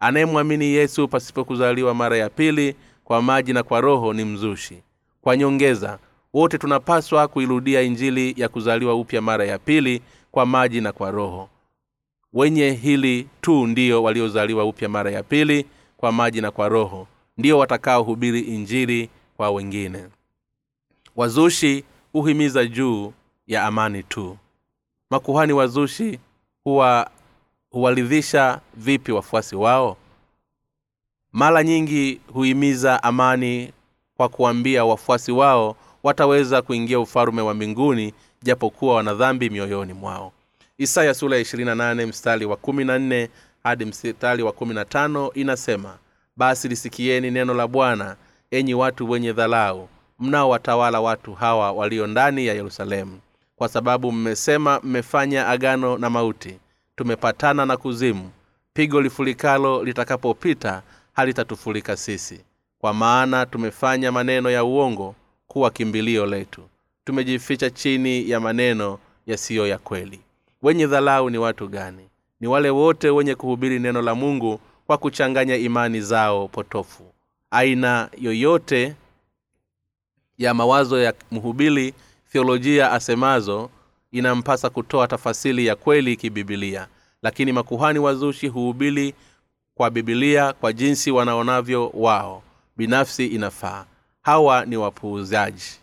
Anayemwamini yesu pasipo kuzaliwa mara ya pili kwa maji na kwa roho ni mzushi. Kwa nyongeza wote tunapaswa kuirudia injili ya kuzaliwa upya mara ya pili kwa maji na kwa roho. Wenye hili tu ndio waliozaliwa upya mara ya pili kwa maji na kwa roho ndio watakaohubiri injili kwa wengine. Wazushi huhimiza juu ya amani tu. Makuhani wazushi huwa huwaridhisha vipi wafuasi wao? Mara nyingi huhimiza amani kwa kuambia wafuasi wao wataweza kuingia ufalume wa mbinguni japokuwa wana dhambi mioyoni mwao. Isaya sura ya 28 mstari wa 14 hadi mstari wa 15 inasema basi lisikieni neno la bwana enyi watu wenye dhalau mnaowatawala watu hawa walio ndani ya yerusalemu. Kwa sababu mmesema mmefanya agano na mauti tumepatana na kuzimu pigo lifulikalo litakapopita halitatufulika sisi. Kwa maana tumefanya maneno ya uongo kuwa kimbilio letu. Tumejificha chini ya maneno yasiyo ya kweli. Wenye dhalau ni watu gani? Ni wale wote wenye kuhubiri neno la mungu kwa kuchanganya imani zao potofu. Aina yoyote ya mawazo ya mhubiri theolojia asemazo inampasa kutoa tafasili ya kweli kibibilia. Lakini makuhani wazushi huhubiri kwa bibilia kwa jinsi wanaonavyo wao. Binafsi inafaa hawa ni wapuuzaji.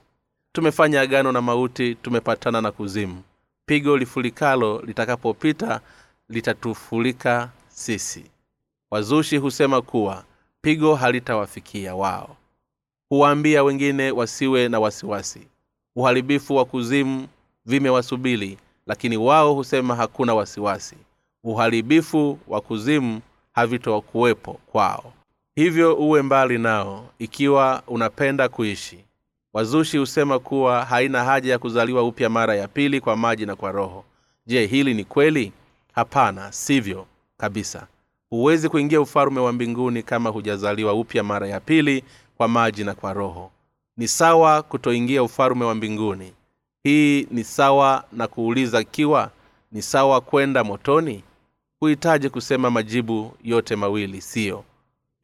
Tumefanya agano na mauti tumepatana na kuzimu. Pigo lifulikalo litakapopita litatufulika sisi. Wazushi husema kuwa pigo halitawafikia wao. Huwaambia wengine wasiwe na wasiwasi. Uharibifu wa kuzimu vimewasubili lakini wao husema hakuna wasiwasi. Uharibifu wa kuzimu havitokuwepo kwao hivyo uwe mbali nao ikiwa unapenda kuishi. Wazushi husema kuwa haina haja ya kuzaliwa upya mara ya pili kwa maji na kwa roho. Je hili ni kweli? Hapana sivyo kabisa. Huwezi kuingia ufalume wa mbinguni kama hujazaliwa upya mara ya pili kwa maji na kwa roho. Ni sawa kutoingia ufalume wa mbinguni. Hii ni sawa na kuuliza kiwa? Ni sawa kwenda motoni? Huhitaji kusema majibu yote mawili siyo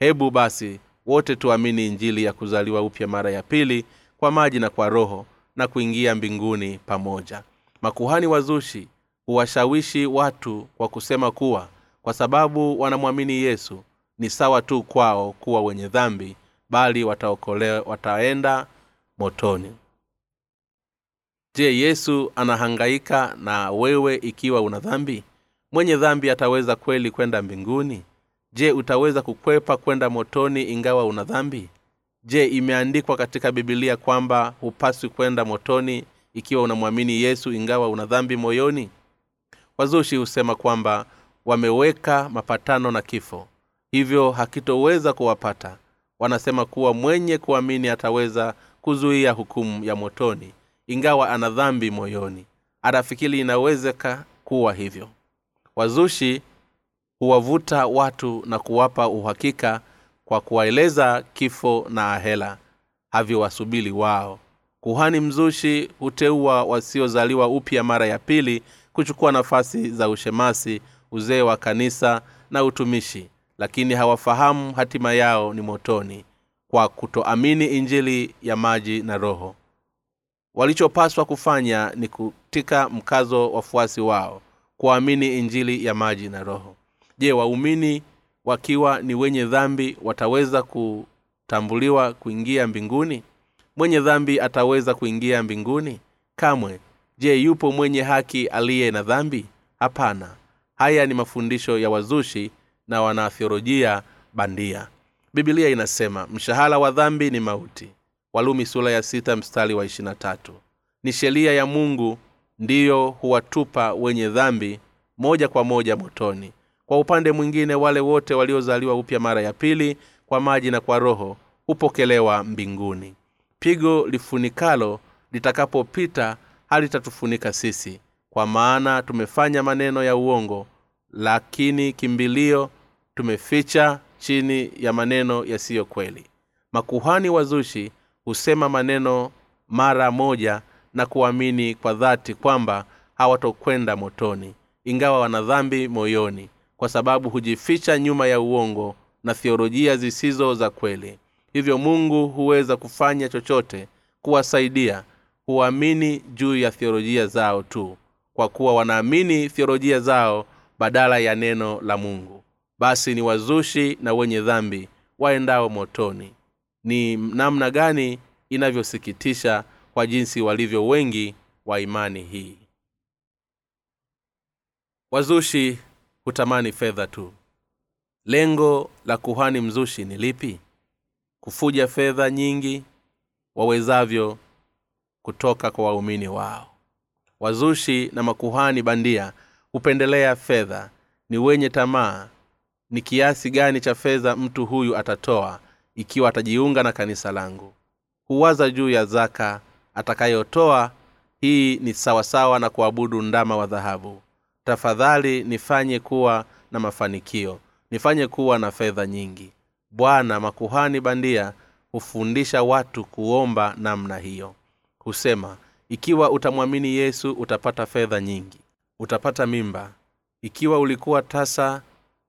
hebu basi wote tuamini injili ya kuzaliwa upya mara ya pili kwa maji na kwa roho na kuingia mbinguni pamoja. Makuhani wazushi huwashawishi watu kwa kusema kuwa kwa sababu wanamwamini yesu ni sawa tu kwao kuwa wenye dhambi bali wataokolewa wataenda motoni. Je yesu anahangaika na wewe ikiwa una dhambi? Mwenye dhambi ataweza kweli kwenda mbinguni je utaweza kukwepa kwenda motoni ingawa una dhambi? Je imeandikwa katika bibilia kwamba hupaswi kwenda motoni ikiwa unamwamini yesu ingawa una dhambi moyoni? Wazushi husema kwamba wameweka mapatano na kifo hivyo hakitoweza kuwapata. Wanasema kuwa mwenye kuamini ataweza kuzuia hukumu ya motoni ingawa ana dhambi moyoni. Anafikiri inawezeka kuwa hivyo. Wazushi huwavuta watu na kuwapa uhakika kwa kuwaeleza kifo na ahela havyowasubili wao. Kuhani mzushi huteua wasiozaliwa upya mara ya pili kuchukua nafasi za ushemasi uzee wa kanisa na utumishi lakini hawafahamu hatima yao ni motoni kwa kutoamini injili ya maji na roho. Walichopaswa kufanya ni kutika mkazo wafuasi wao kuamini injili ya maji na roho je waumini wakiwa ni wenye dhambi wataweza kutambuliwa kuingia mbinguni? Mwenye dhambi ataweza kuingia mbinguni? Kamwe. Je yupo mwenye haki aliye na dhambi? Hapana. Haya ni mafundisho ya wazushi na wanathiolojia bandia. Bibilia inasema mshahara wa dhambi ni mauti. Walumi sura ya sita mstari wa ishirina tatu. Ni sheria ya mungu ndiyo huwatupa wenye dhambi moja kwa moja motoni kwa upande mwingine wale wote waliozaliwa upya mara ya pili kwa maji na kwa roho hupokelewa mbinguni. Pigo lifunikalo litakapopita halitatufunika sisi kwa maana tumefanya maneno ya uongo lakini kimbilio tumeficha chini ya maneno yasiyo kweli. Makuhani wazushi husema maneno mara moja na kuamini kwa dhati kwamba hawatokwenda motoni ingawa wana dhambi moyoni kwa sababu hujificha nyuma ya uongo na thiolojia zisizo za kweli. Hivyo mungu huweza kufanya chochote kuwasaidia huamini juu ya thiolojia zao tu kwa kuwa wanaamini thiolojia zao badala ya neno la mungu. Basi ni wazushi na wenye dhambi waendao motoni. Ni namna gani inavyosikitisha kwa jinsi walivyo wengi wa imani hii. Wazushi hutamani fedha tu. Lengo la kuhani mzushi ni lipi? Kufuja fedha nyingi wawezavyo kutoka kwa waumini wao. Wazushi na makuhani bandia hupendelea fedha. Ni wenye tamaa. Ni kiasi gani cha fedha mtu huyu atatoa ikiwa atajiunga na kanisa langu? Huwaza juu ya zaka atakayotoa. Hii ni sawasawa na kuabudu ndama wa dhahabu tafadhali nifanye kuwa na mafanikio. Nifanye kuwa na fedha nyingi. Bwana makuhani bandia hufundisha watu kuomba namna hiyo. Husema ikiwa utamwamini yesu utapata fedha nyingi. Utapata mimba. Ikiwa ulikuwa tasa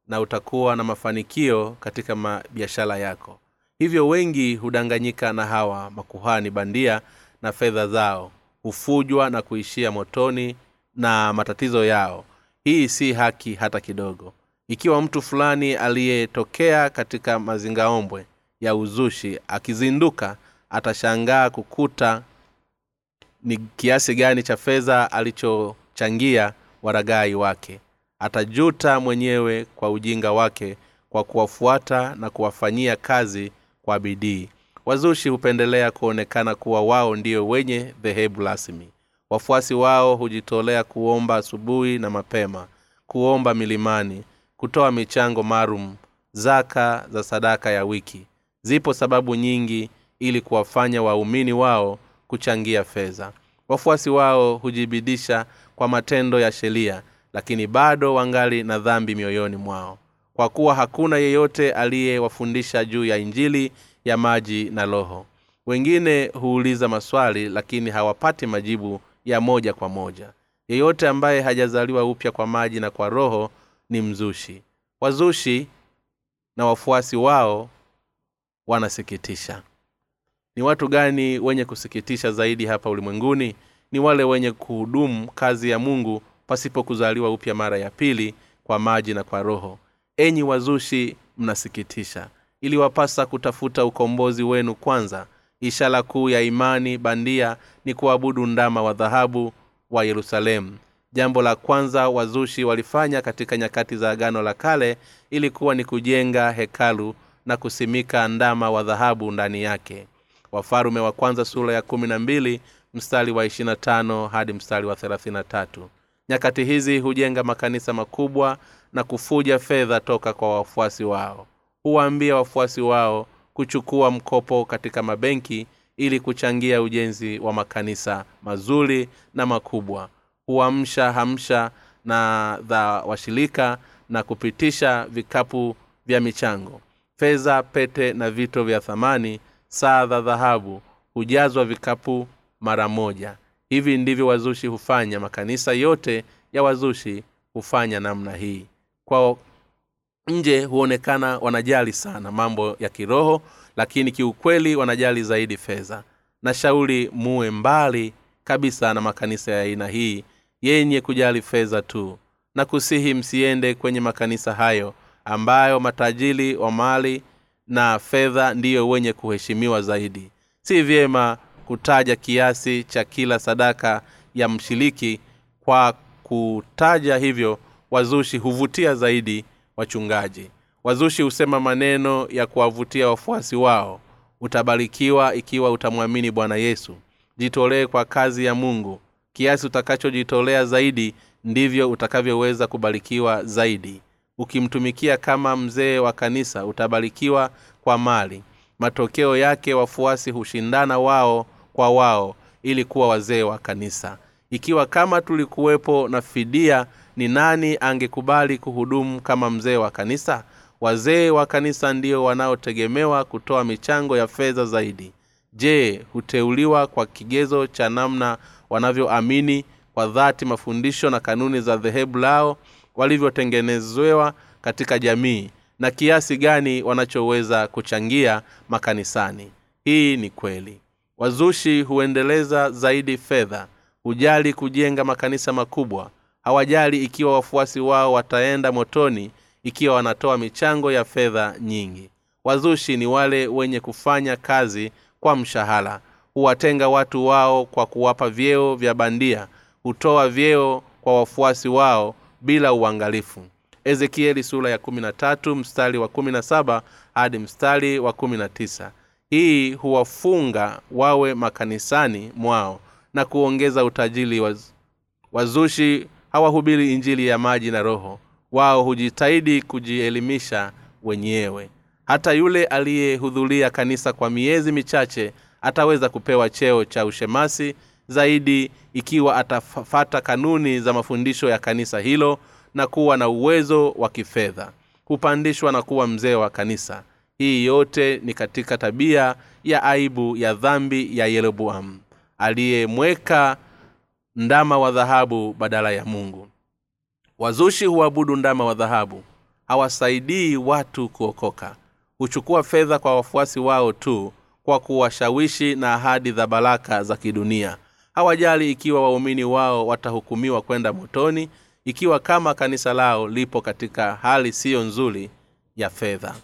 na utakuwa na mafanikio katika biashara yako. Hivyo wengi hudanganyika na hawa makuhani bandia na fedha zao. Hufujwa na kuishia motoni na matatizo yao. Hii si haki hata kidogo. Ikiwa mtu fulani aliyetokea katika mazingaombwe ya uzushi akizinduka atashangaa kukuta ni kiasi gani cha fedha alichochangia waragai wake. Atajuta mwenyewe kwa ujinga wake kwa kuwafuata na kuwafanyia kazi kwa bidii. Wazushi hupendelea kuonekana kuwa wao ndio wenye dhehebu rasmi wafuasi wao hujitolea kuomba asubuhi na mapema kuomba milimani kutoa michango maalum zaka za sadaka ya wiki. Zipo sababu nyingi ili kuwafanya waumini wao kuchangia fedha. Wafuasi wao hujibidisha kwa matendo ya sheria lakini bado wangali na dhambi mioyoni mwao. Kwa kuwa hakuna yeyote aliyewafundisha juu ya injili ya maji na roho. Wengine huuliza maswali lakini hawapati majibu ya moja kwa moja. Yeyote ambaye hajazaliwa upya kwa maji na kwa roho ni mzushi. Wazushi na wafuasi wao wanasikitisha. Ni watu gani wenye kusikitisha zaidi hapa ulimwenguni? Ni wale wenye kuhudumu kazi ya mungu pasipo kuzaliwa upya mara ya pili kwa maji na kwa roho. Enyi wazushi mnasikitisha. Iliwapasa kutafuta ukombozi wenu kwanza ishara kuu ya imani bandia ni kuabudu ndama wa dhahabu wa yerusalemu. Jambo la kwanza wazushi walifanya katika nyakati za agano la kale ilikuwa ni kujenga hekalu na kusimika ndama wa dhahabu ndani yake. Wafalume wa kwanza sura ya kumi na mbili mstari wa ishirina tano hadi mstari wa thelathina tatu. Nyakati hizi hujenga makanisa makubwa na kufuja fedha toka kwa wafuasi wao. Huwaambia wafuasi wao kuchukua mkopo katika mabenki ili kuchangia ujenzi wa makanisa mazuri na makubwa. Huamsha hamsha na dha washirika na kupitisha vikapu vya michango. Fedha pete na vito vya thamani saa za dhahabu hujazwa vikapu mara moja. Hivi ndivyo wazushi hufanya. Makanisa yote ya wazushi hufanya namna hii. Kwa nje huonekana wanajali sana mambo ya kiroho lakini kiukweli wanajali zaidi fedha. Na shauri muwe mbali kabisa na makanisa ya aina hii yenye kujali fedha tu. Na kusihi msiende kwenye makanisa hayo ambayo matajiri wa mali na fedha ndiyo wenye kuheshimiwa zaidi. Si vyema kutaja kiasi cha kila sadaka ya mshiriki. Kwa kutaja hivyo wazushi huvutia zaidi wachungaji. Wazushi husema maneno ya kuwavutia wafuasi wao utabarikiwa ikiwa utamwamini bwana yesu. Jitolee kwa kazi ya mungu. Kiasi utakachojitolea zaidi ndivyo utakavyoweza kubarikiwa zaidi. Ukimtumikia kama mzee wa kanisa utabarikiwa kwa mali. Matokeo yake wafuasi hushindana wao kwa wao ili kuwa wazee wa kanisa. Ikiwa kama tulikuwepo na fidia ni nani angekubali kuhudumu kama mzee wa kanisa? Wazee wa kanisa ndio wanaotegemewa kutoa michango ya fedha zaidi. Je huteuliwa kwa kigezo cha namna wanavyoamini kwa dhati mafundisho na kanuni za dhehebu lao walivyotengenezewa katika jamii? Na kiasi gani wanachoweza kuchangia makanisani? Hii ni kweli. Wazushi huendeleza zaidi fedha. Hujali kujenga makanisa makubwa hawajali ikiwa wafuasi wao wataenda motoni ikiwa wanatoa michango ya fedha nyingi. Wazushi ni wale wenye kufanya kazi kwa mshahara. Huwatenga watu wao kwa kuwapa vyeo vya bandia hutoa vyeo kwa wafuasi wao bila uangalifu. Ezekieli sura ya kumi mstari wa kumi na saba hadi mstari wa kumi na tisa. Hii huwafunga wawe makanisani mwao na kuongeza utajiri waz, wazushi hawahubiri injili ya maji na roho wao hujitahidi kujielimisha wenyewe. Hata yule aliyehudhuria kanisa kwa miezi michache ataweza kupewa cheo cha ushemasi zaidi ikiwa atafata kanuni za mafundisho ya kanisa hilo na kuwa na uwezo wa kifedha. Hupandishwa na kuwa mzee wa kanisa. Hii yote ni katika tabia ya aibu ya dhambi ya yeroboamu aliyemweka ndama wa dhahabu badala ya mungu. Wazushi huabudu ndama wa dhahabu. Hawasaidii watu kuokoka. Huchukua fedha kwa wafuasi wao tu kwa kuwashawishi na ahadi za baraka za kidunia. Hawajali ikiwa waumini wao watahukumiwa kwenda motoni ikiwa kama kanisa lao lipo katika hali siyo nzuri ya fedha.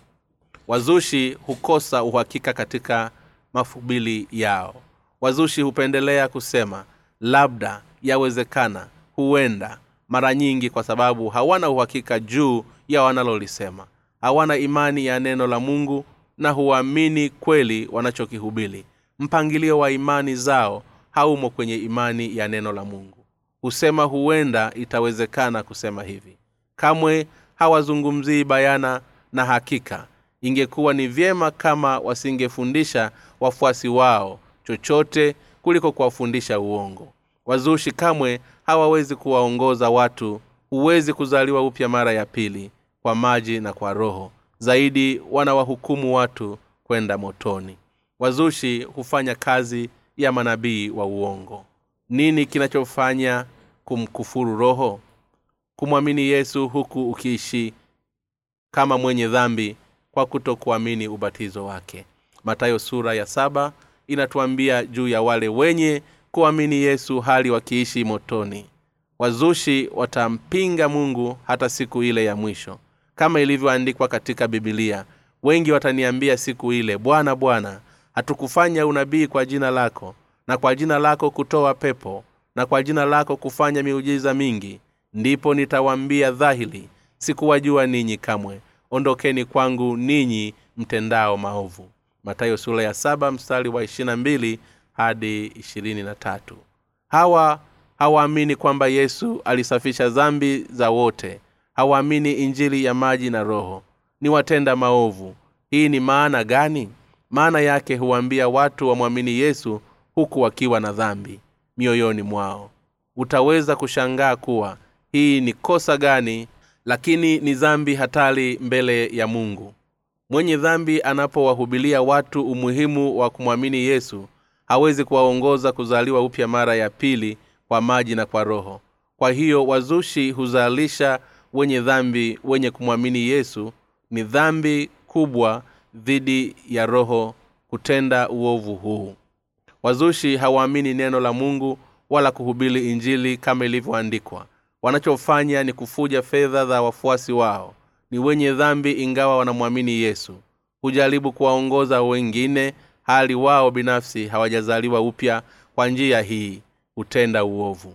Wazushi hukosa uhakika katika mafubili yao. Wazushi hupendelea kusema labda yawezekana huenda mara nyingi kwa sababu hawana uhakika juu ya wanalolisema. Hawana imani ya neno la mungu na huamini kweli wanachokihubili mpangilio wa imani zao haumo kwenye imani ya neno la mungu. Husema huenda itawezekana kusema hivi. Kamwe hawazungumzii bayana na hakika. Ingekuwa ni vyema kama wasingefundisha wafuasi wao chochote kuliko kuwafundisha uongo. Wazushi kamwe hawawezi kuwaongoza watu. Huwezi kuzaliwa upya mara ya pili kwa maji na kwa roho. Zaidi wanawahukumu watu kwenda motoni. Wazushi hufanya kazi ya manabii wa uongo. Nini kinachofanya kumkufuru roho? Kumwamini yesu huku ukiishi kama mwenye dhambi kwa kutokuamini ubatizo wake. Matayo sura ya saba inatuambia juu ya wale wenye kuamini yesu hali wakiishi motoni. Wazushi watampinga mungu hata siku ile ya mwisho. Kama ilivyoandikwa katika bibilia wengi wataniambia siku ile bwana bwana hatukufanya unabii kwa jina lako na kwa jina lako kutoa pepo na kwa jina lako kufanya miujiza mingi ndipo nitawambia dhahili sikuwajua ninyi kamwe. Ondokeni kwangu ninyi mtendao maovu matayo sura ya saba mstari wa ishirina mbili hadi ishirini na tatu. Hawa hawaamini kwamba yesu alisafisha dhambi za wote. Hawaamini injili ya maji na roho. Ni watenda maovu. Hii ni maana gani? Maana yake huwaambia watu wamwamini yesu huku wakiwa na dhambi mioyoni mwao. Utaweza kushangaa kuwa hii ni kosa gani lakini ni dhambi hatari mbele ya mungu mwenye dhambi anapowahubilia watu umuhimu wa kumwamini yesu hawezi kuwaongoza kuzaliwa upya mara ya pili kwa maji na kwa roho. Kwa hiyo wazushi huzalisha wenye dhambi wenye kumwamini yesu. Ni dhambi kubwa dhidi ya roho kutenda uovu huu. Wazushi hawaamini neno la mungu wala kuhubiri injili kama ilivyoandikwa. Wanachofanya ni kufuja fedha za wafuasi wao ni wenye dhambi ingawa wanamwamini yesu. Hujaribu kuwaongoza wengine hali wao binafsi hawajazaliwa upya kwa njia hii hutenda uovu.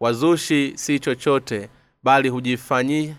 Wazushi si chochote bali hujifananisha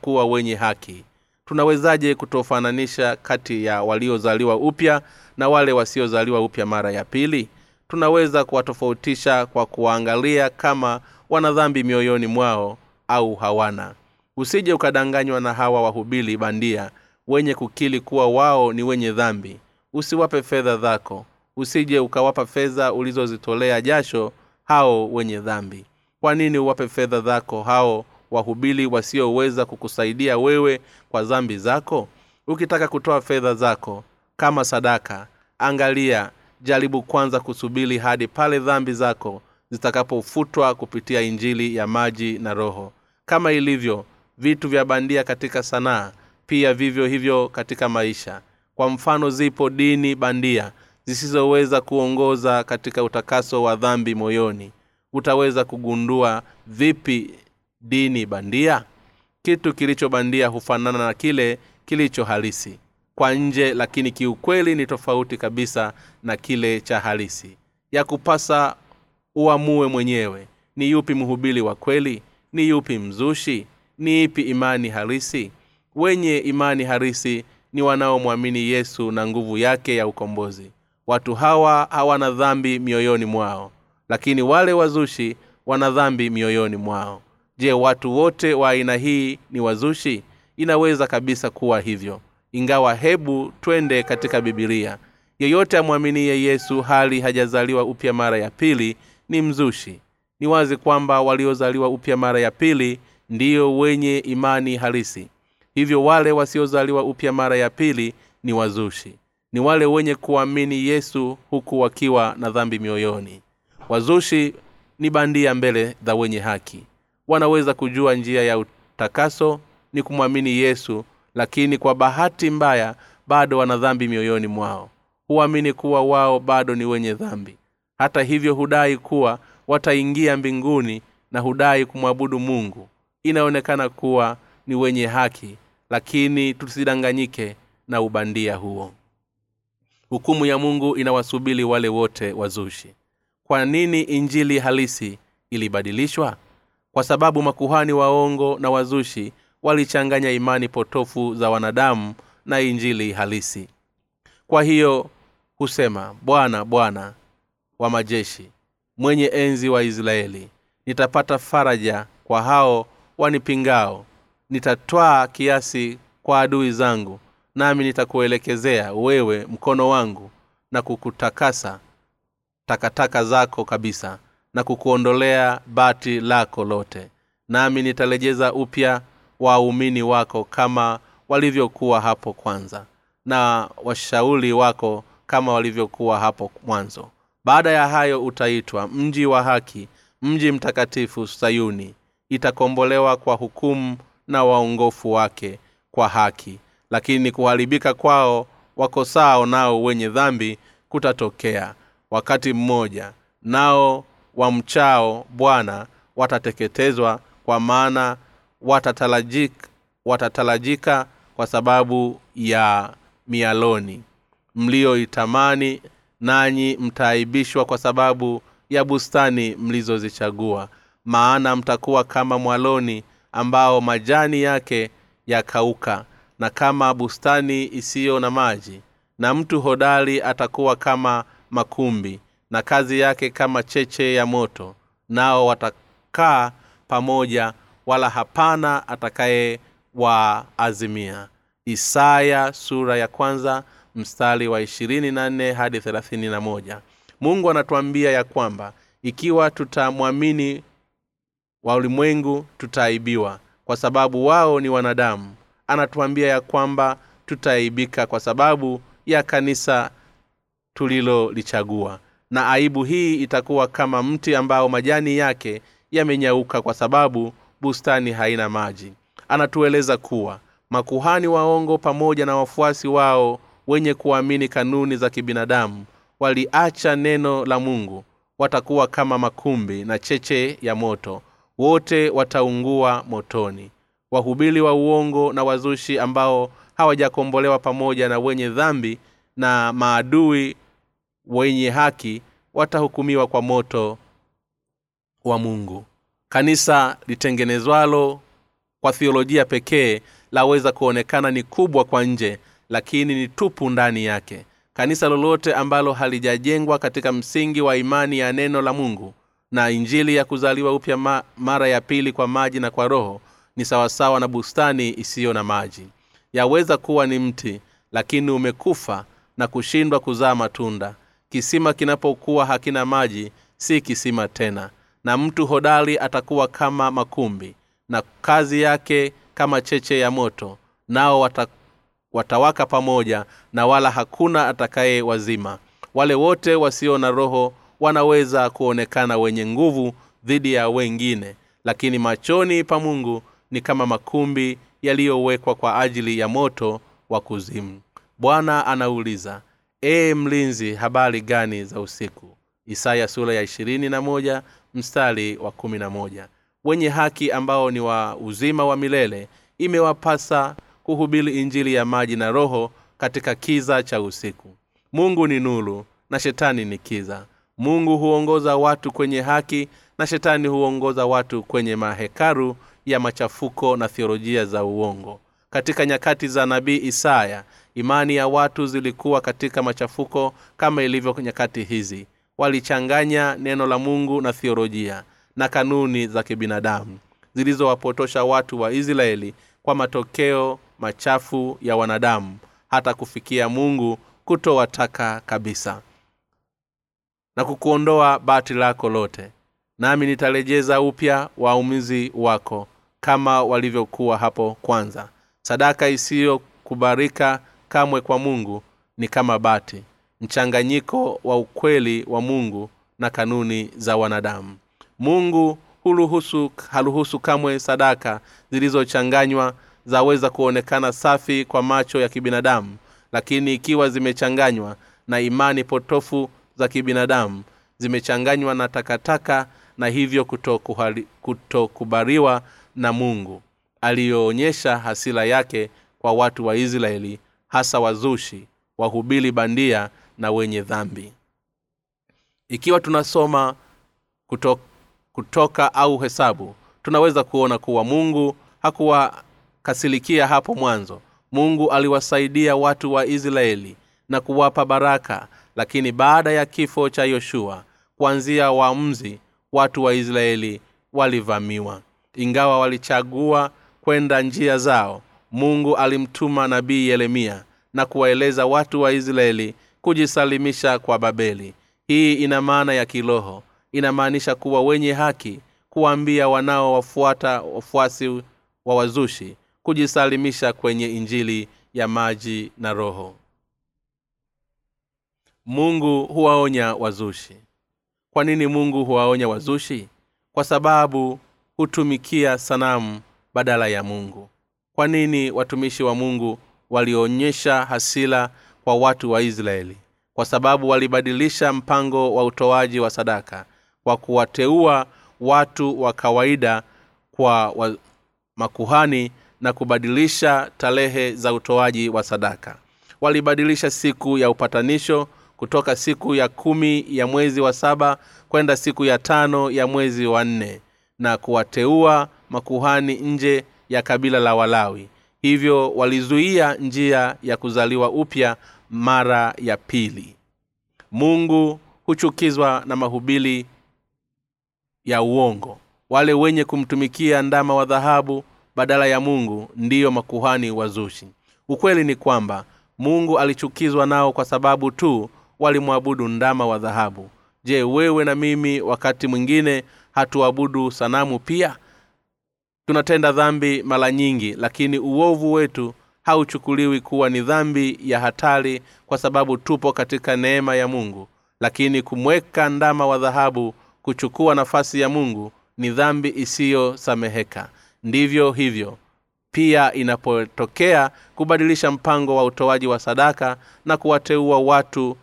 kuwa wenye haki. Tunawezaje kutofananisha kati ya waliozaliwa upya na wale wasiozaliwa upya mara ya pili? Tunaweza kuwatofautisha kwa kuwaangalia kama wana dhambi mioyoni mwao au hawana usije ukadanganywa na hawa wahubili bandia wenye kukili kuwa wao ni wenye dhambi. Usiwape fedha zako. Usije ukawapa fedha ulizozitolea jasho hao wenye dhambi. Kwa nini uwape fedha zako hao wahubili wasioweza kukusaidia wewe kwa dhambi zako? Ukitaka kutoa fedha zako kama sadaka angalia jaribu kwanza kusubiri hadi pale dhambi zako zitakapofutwa kupitia injili ya maji na roho. Kama ilivyo vitu vya bandia katika sanaa pia vivyo hivyo katika maisha. Kwa mfano zipo dini bandia zisizoweza kuongoza katika utakaso wa dhambi moyoni. Utaweza kugundua vipi dini bandia? Kitu kilicho bandia hufanana na kile kilicho halisi. Kwa nje lakini kiukweli ni tofauti kabisa na kile cha halisi. Ya kupasa uamue mwenyewe ni yupi mhubiri wa kweli? Ni yupi mzushi ni ipi imani halisi? Wenye imani halisi ni wanaomwamini yesu na nguvu yake ya ukombozi. Watu hawa hawana dhambi mioyoni mwao lakini wale wazushi wana dhambi mioyoni mwao. Je watu wote wa aina hii ni wazushi? Inaweza kabisa kuwa hivyo. Ingawa hebu twende katika bibilia yeyote amwaminie yesu hali hajazaliwa upya mara ya pili ni mzushi. Ni wazi kwamba waliozaliwa upya mara ya pili ndiyo wenye imani halisi. Hivyo wale wasiozaliwa upya mara ya pili ni wazushi. Ni wale wenye kuamini yesu huku wakiwa na dhambi mioyoni. Wazushi ni bandia mbele za wenye haki. Wanaweza kujua njia ya utakaso ni kumwamini yesu lakini kwa bahati mbaya bado wana dhambi mioyoni mwao. Huamini kuwa wao bado ni wenye dhambi. Hata hivyo hudai kuwa wataingia mbinguni na hudai kumwabudu mungu inaonekana kuwa ni wenye haki lakini tusidanganyike na ubandia huo. Hukumu ya mungu inawasubili wale wote wazushi. Kwa nini injili halisi ilibadilishwa? Kwa sababu makuhani waongo na wazushi walichanganya imani potofu za wanadamu na injili halisi. Kwa hiyo husema bwana bwana wa majeshi mwenye enzi wa israeli nitapata faraja kwa hao wanipingao. Nitatwaa kiasi kwa adui zangu nami nitakuelekezea wewe mkono wangu na kukutakasa takataka zako kabisa na kukuondolea bati lako lote. Nami nitarejeza upya waumini wako kama walivyokuwa hapo kwanza na washauri wako kama walivyokuwa hapo mwanzo. Baada ya hayo utaitwa mji wa haki mji mtakatifu sayuni itakombolewa kwa hukumu na waongofu wake kwa haki. Lakini kuharibika kwao wakosao nao wenye dhambi kutatokea. Wakati mmoja nao wamchao bwana watateketezwa kwa maana watatarajika, watatalajika kwa sababu ya mialoni. Mlioitamani nanyi mtaaibishwa kwa sababu ya bustani mlizozichagua maana mtakuwa kama mwaloni ambao majani yake yakauka na kama bustani isiyo na maji na mtu hodari atakuwa kama makumbi na kazi yake kama cheche ya moto nao watakaa pamoja wala hapana atakayewaazimia isaya sura ya kwanza mstari wa ishirini na nne hadi thelathini na moja. Mungu anatuambia ya kwamba ikiwa tutamwamini wa ulimwengu tutaaibiwa kwa sababu wao ni wanadamu. Anatuambia ya kwamba tutaaibika kwa sababu ya kanisa tulilolichagua. Na aibu hii itakuwa kama mti ambao majani yake yamenyauka kwa sababu bustani haina maji. Anatueleza kuwa makuhani waongo pamoja na wafuasi wao wenye kuamini kanuni za kibinadamu waliacha neno la mungu. Watakuwa kama makumbi na cheche ya moto wote wataungua motoni. Wahubili wa uongo na wazushi ambao hawajakombolewa pamoja na wenye dhambi na maadui wenye haki watahukumiwa kwa moto wa mungu. Kanisa litengenezwalo kwa thiolojia pekee laweza kuonekana ni kubwa kwa nje lakini ni tupu ndani yake. Kanisa lolote ambalo halijajengwa katika msingi wa imani ya neno la mungu na injili ya kuzaliwa upya ma, mara ya pili kwa maji na kwa roho ni sawasawa na bustani isiyo na maji. Yaweza kuwa ni mti lakini umekufa na kushindwa kuzaa matunda. Kisima kinapokuwa hakina maji si kisima tena na mtu hodari atakuwa kama makumbi na kazi yake kama cheche ya moto nao wata, watawaka pamoja na wala hakuna atakaye wazima. Wale wote wasio na roho wanaweza kuonekana wenye nguvu dhidi ya wengine. Lakini machoni pa mungu ni kama makumbi yaliyowekwa kwa ajili ya moto wa kuzimu. Bwana anauliza ee mlinzi habari gani za usiku? Isaya sura ya moja mstari wa moja. Wenye haki ambao ni wa uzima wa milele imewapasa kuhubiri injili ya maji na roho katika kiza cha usiku. Mungu ni nuru na shetani ni kiza mungu huongoza watu kwenye haki na shetani huongoza watu kwenye mahekaru ya machafuko na thiolojia za uongo. Katika nyakati za nabii isaya imani ya watu zilikuwa katika machafuko kama ilivyo nyakati hizi. Walichanganya neno la mungu na thiolojia na kanuni za kibinadamu zilizowapotosha watu wa israeli kwa matokeo machafu ya wanadamu hata kufikia mungu kutowataka kabisa na kukuondoa bati lako lote. Nami nitarejeza upya waumizi wako kama walivyokuwa hapo kwanza. Sadaka isiyokubarika kamwe kwa mungu ni kama bati mchanganyiko wa ukweli wa mungu na kanuni za wanadamu. Mungu huruhusu haruhusu kamwe sadaka zilizochanganywa zaweza kuonekana safi kwa macho ya kibinadamu lakini ikiwa zimechanganywa na imani potofu za kibinadamu zimechanganywa na takataka na hivyo kutokubaliwa na mungu aliyoonyesha hasira yake kwa watu wa israeli hasa wazushi wahubili bandia na wenye dhambi. Ikiwa tunasoma kutoka, kutoka au hesabu tunaweza kuona kuwa mungu hakuwakasilikia hapo mwanzo. Mungu aliwasaidia watu wa israeli na kuwapa baraka lakini baada ya kifo cha yoshua kuanzia waamuzi watu wa israeli walivamiwa. Ingawa walichagua kwenda njia zao mungu alimtuma nabii yeremia na kuwaeleza watu wa israeli kujisalimisha kwa babeli. Hii ina maana ya kiroho. Inamaanisha kuwa wenye haki kuwaambia wanaowafuata wafuasi wa wazushi kujisalimisha kwenye injili ya maji na roho mungu huwaonya wazushi. Kwa nini mungu huwaonya wazushi? Kwa sababu hutumikia sanamu badala ya mungu. Kwa nini watumishi wa mungu walionyesha hasila kwa watu wa israeli? Kwa sababu walibadilisha mpango wa utoaji wa sadaka kwa kuwateua watu wa kawaida kwa wa makuhani na kubadilisha tarehe za utoaji wa sadaka. Walibadilisha siku ya upatanisho kutoka siku ya kumi ya mwezi wa saba kwenda siku ya tano ya mwezi wa nne na kuwateua makuhani nje ya kabila la walawi. Hivyo walizuia njia ya kuzaliwa upya mara ya pili. Mungu huchukizwa na mahubili ya uongo. Wale wenye kumtumikia ndama wa dhahabu badala ya mungu ndiyo makuhani wazushi. Ukweli ni kwamba mungu alichukizwa nao kwa sababu tu walimwabudu ndama wa dhahabu. Je wewe na mimi wakati mwingine hatuabudu sanamu pia? Tunatenda dhambi mara nyingi lakini uovu wetu hauchukuliwi kuwa ni dhambi ya hatari kwa sababu tupo katika neema ya mungu. Lakini kumweka ndama wa dhahabu kuchukua nafasi ya mungu ni dhambi isiyosameheka. Ndivyo hivyo. Pia inapotokea kubadilisha mpango wa utoaji wa sadaka na kuwateua watu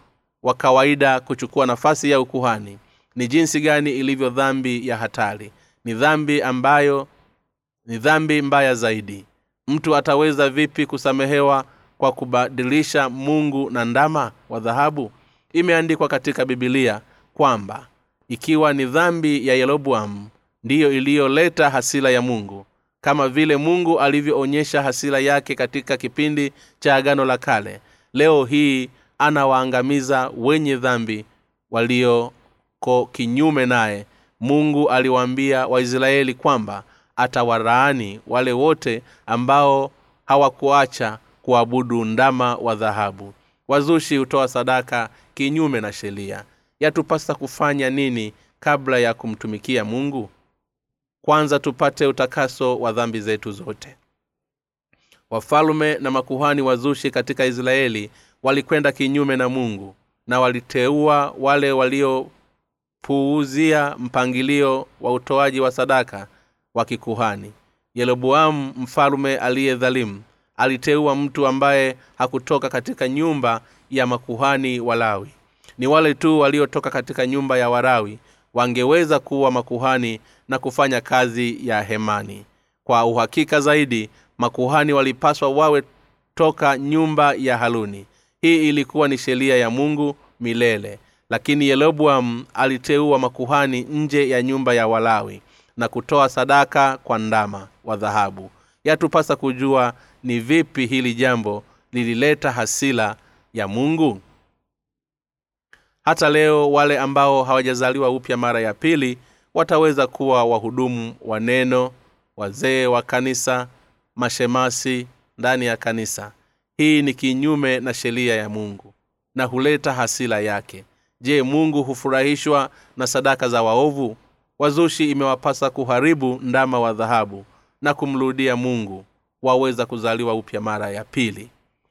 wa kawaida kuchukua nafasi ya ukuhani. Ni jinsi gani ilivyo dhambi ya hatari? Ni dhambi ambayo ni dhambi mbaya zaidi. Mtu ataweza vipi kusamehewa kwa kubadilisha mungu na ndama wa dhahabu? Imeandikwa katika bibilia kwamba ikiwa ni dhambi ya yeroboamu ndiyo iliyoleta hasila ya mungu. Kama vile mungu alivyoonyesha hasila yake katika kipindi cha agano la kale leo hii anawaangamiza wenye dhambi walioko kinyume naye. Mungu aliwaambia waisraeli kwamba atawaraani wale wote ambao hawakuacha kuabudu ndama wa dhahabu. Wazushi hutoa sadaka kinyume na sheria. Yatupasa kufanya nini kabla ya kumtumikia mungu? Kwanza tupate utakaso wa dhambi zetu zote. Wafalume na makuhani wazushi katika israeli walikwenda kinyume na mungu na waliteua wale waliopuuzia mpangilio wa utoaji wa sadaka wa kikuhani. Yeroboamu mfalume aliye dhalimu aliteua mtu ambaye hakutoka katika nyumba ya makuhani walawi ni wale tu waliotoka katika nyumba ya warawi wangeweza kuwa makuhani na kufanya kazi ya hemani. Kwa uhakika zaidi makuhani walipaswa wawe toka nyumba ya haluni hii ilikuwa ni sheria ya mungu milele. Lakini yeroboam aliteua makuhani nje ya nyumba ya walawi na kutoa sadaka kwa ndama wa dhahabu. Yatupasa kujua ni vipi hili jambo lilileta hasila ya mungu? Hata leo wale ambao hawajazaliwa upya mara ya pili wataweza kuwa wahudumu wa neno wazee wa kanisa mashemasi ndani ya kanisa hii ni kinyume na sheria ya mungu na huleta hasila yake. Je mungu hufurahishwa na sadaka za waovu? Wazushi imewapasa kuharibu ndama wa dhahabu na kumrudia mungu. Waweza kuzaliwa upya mara ya pili.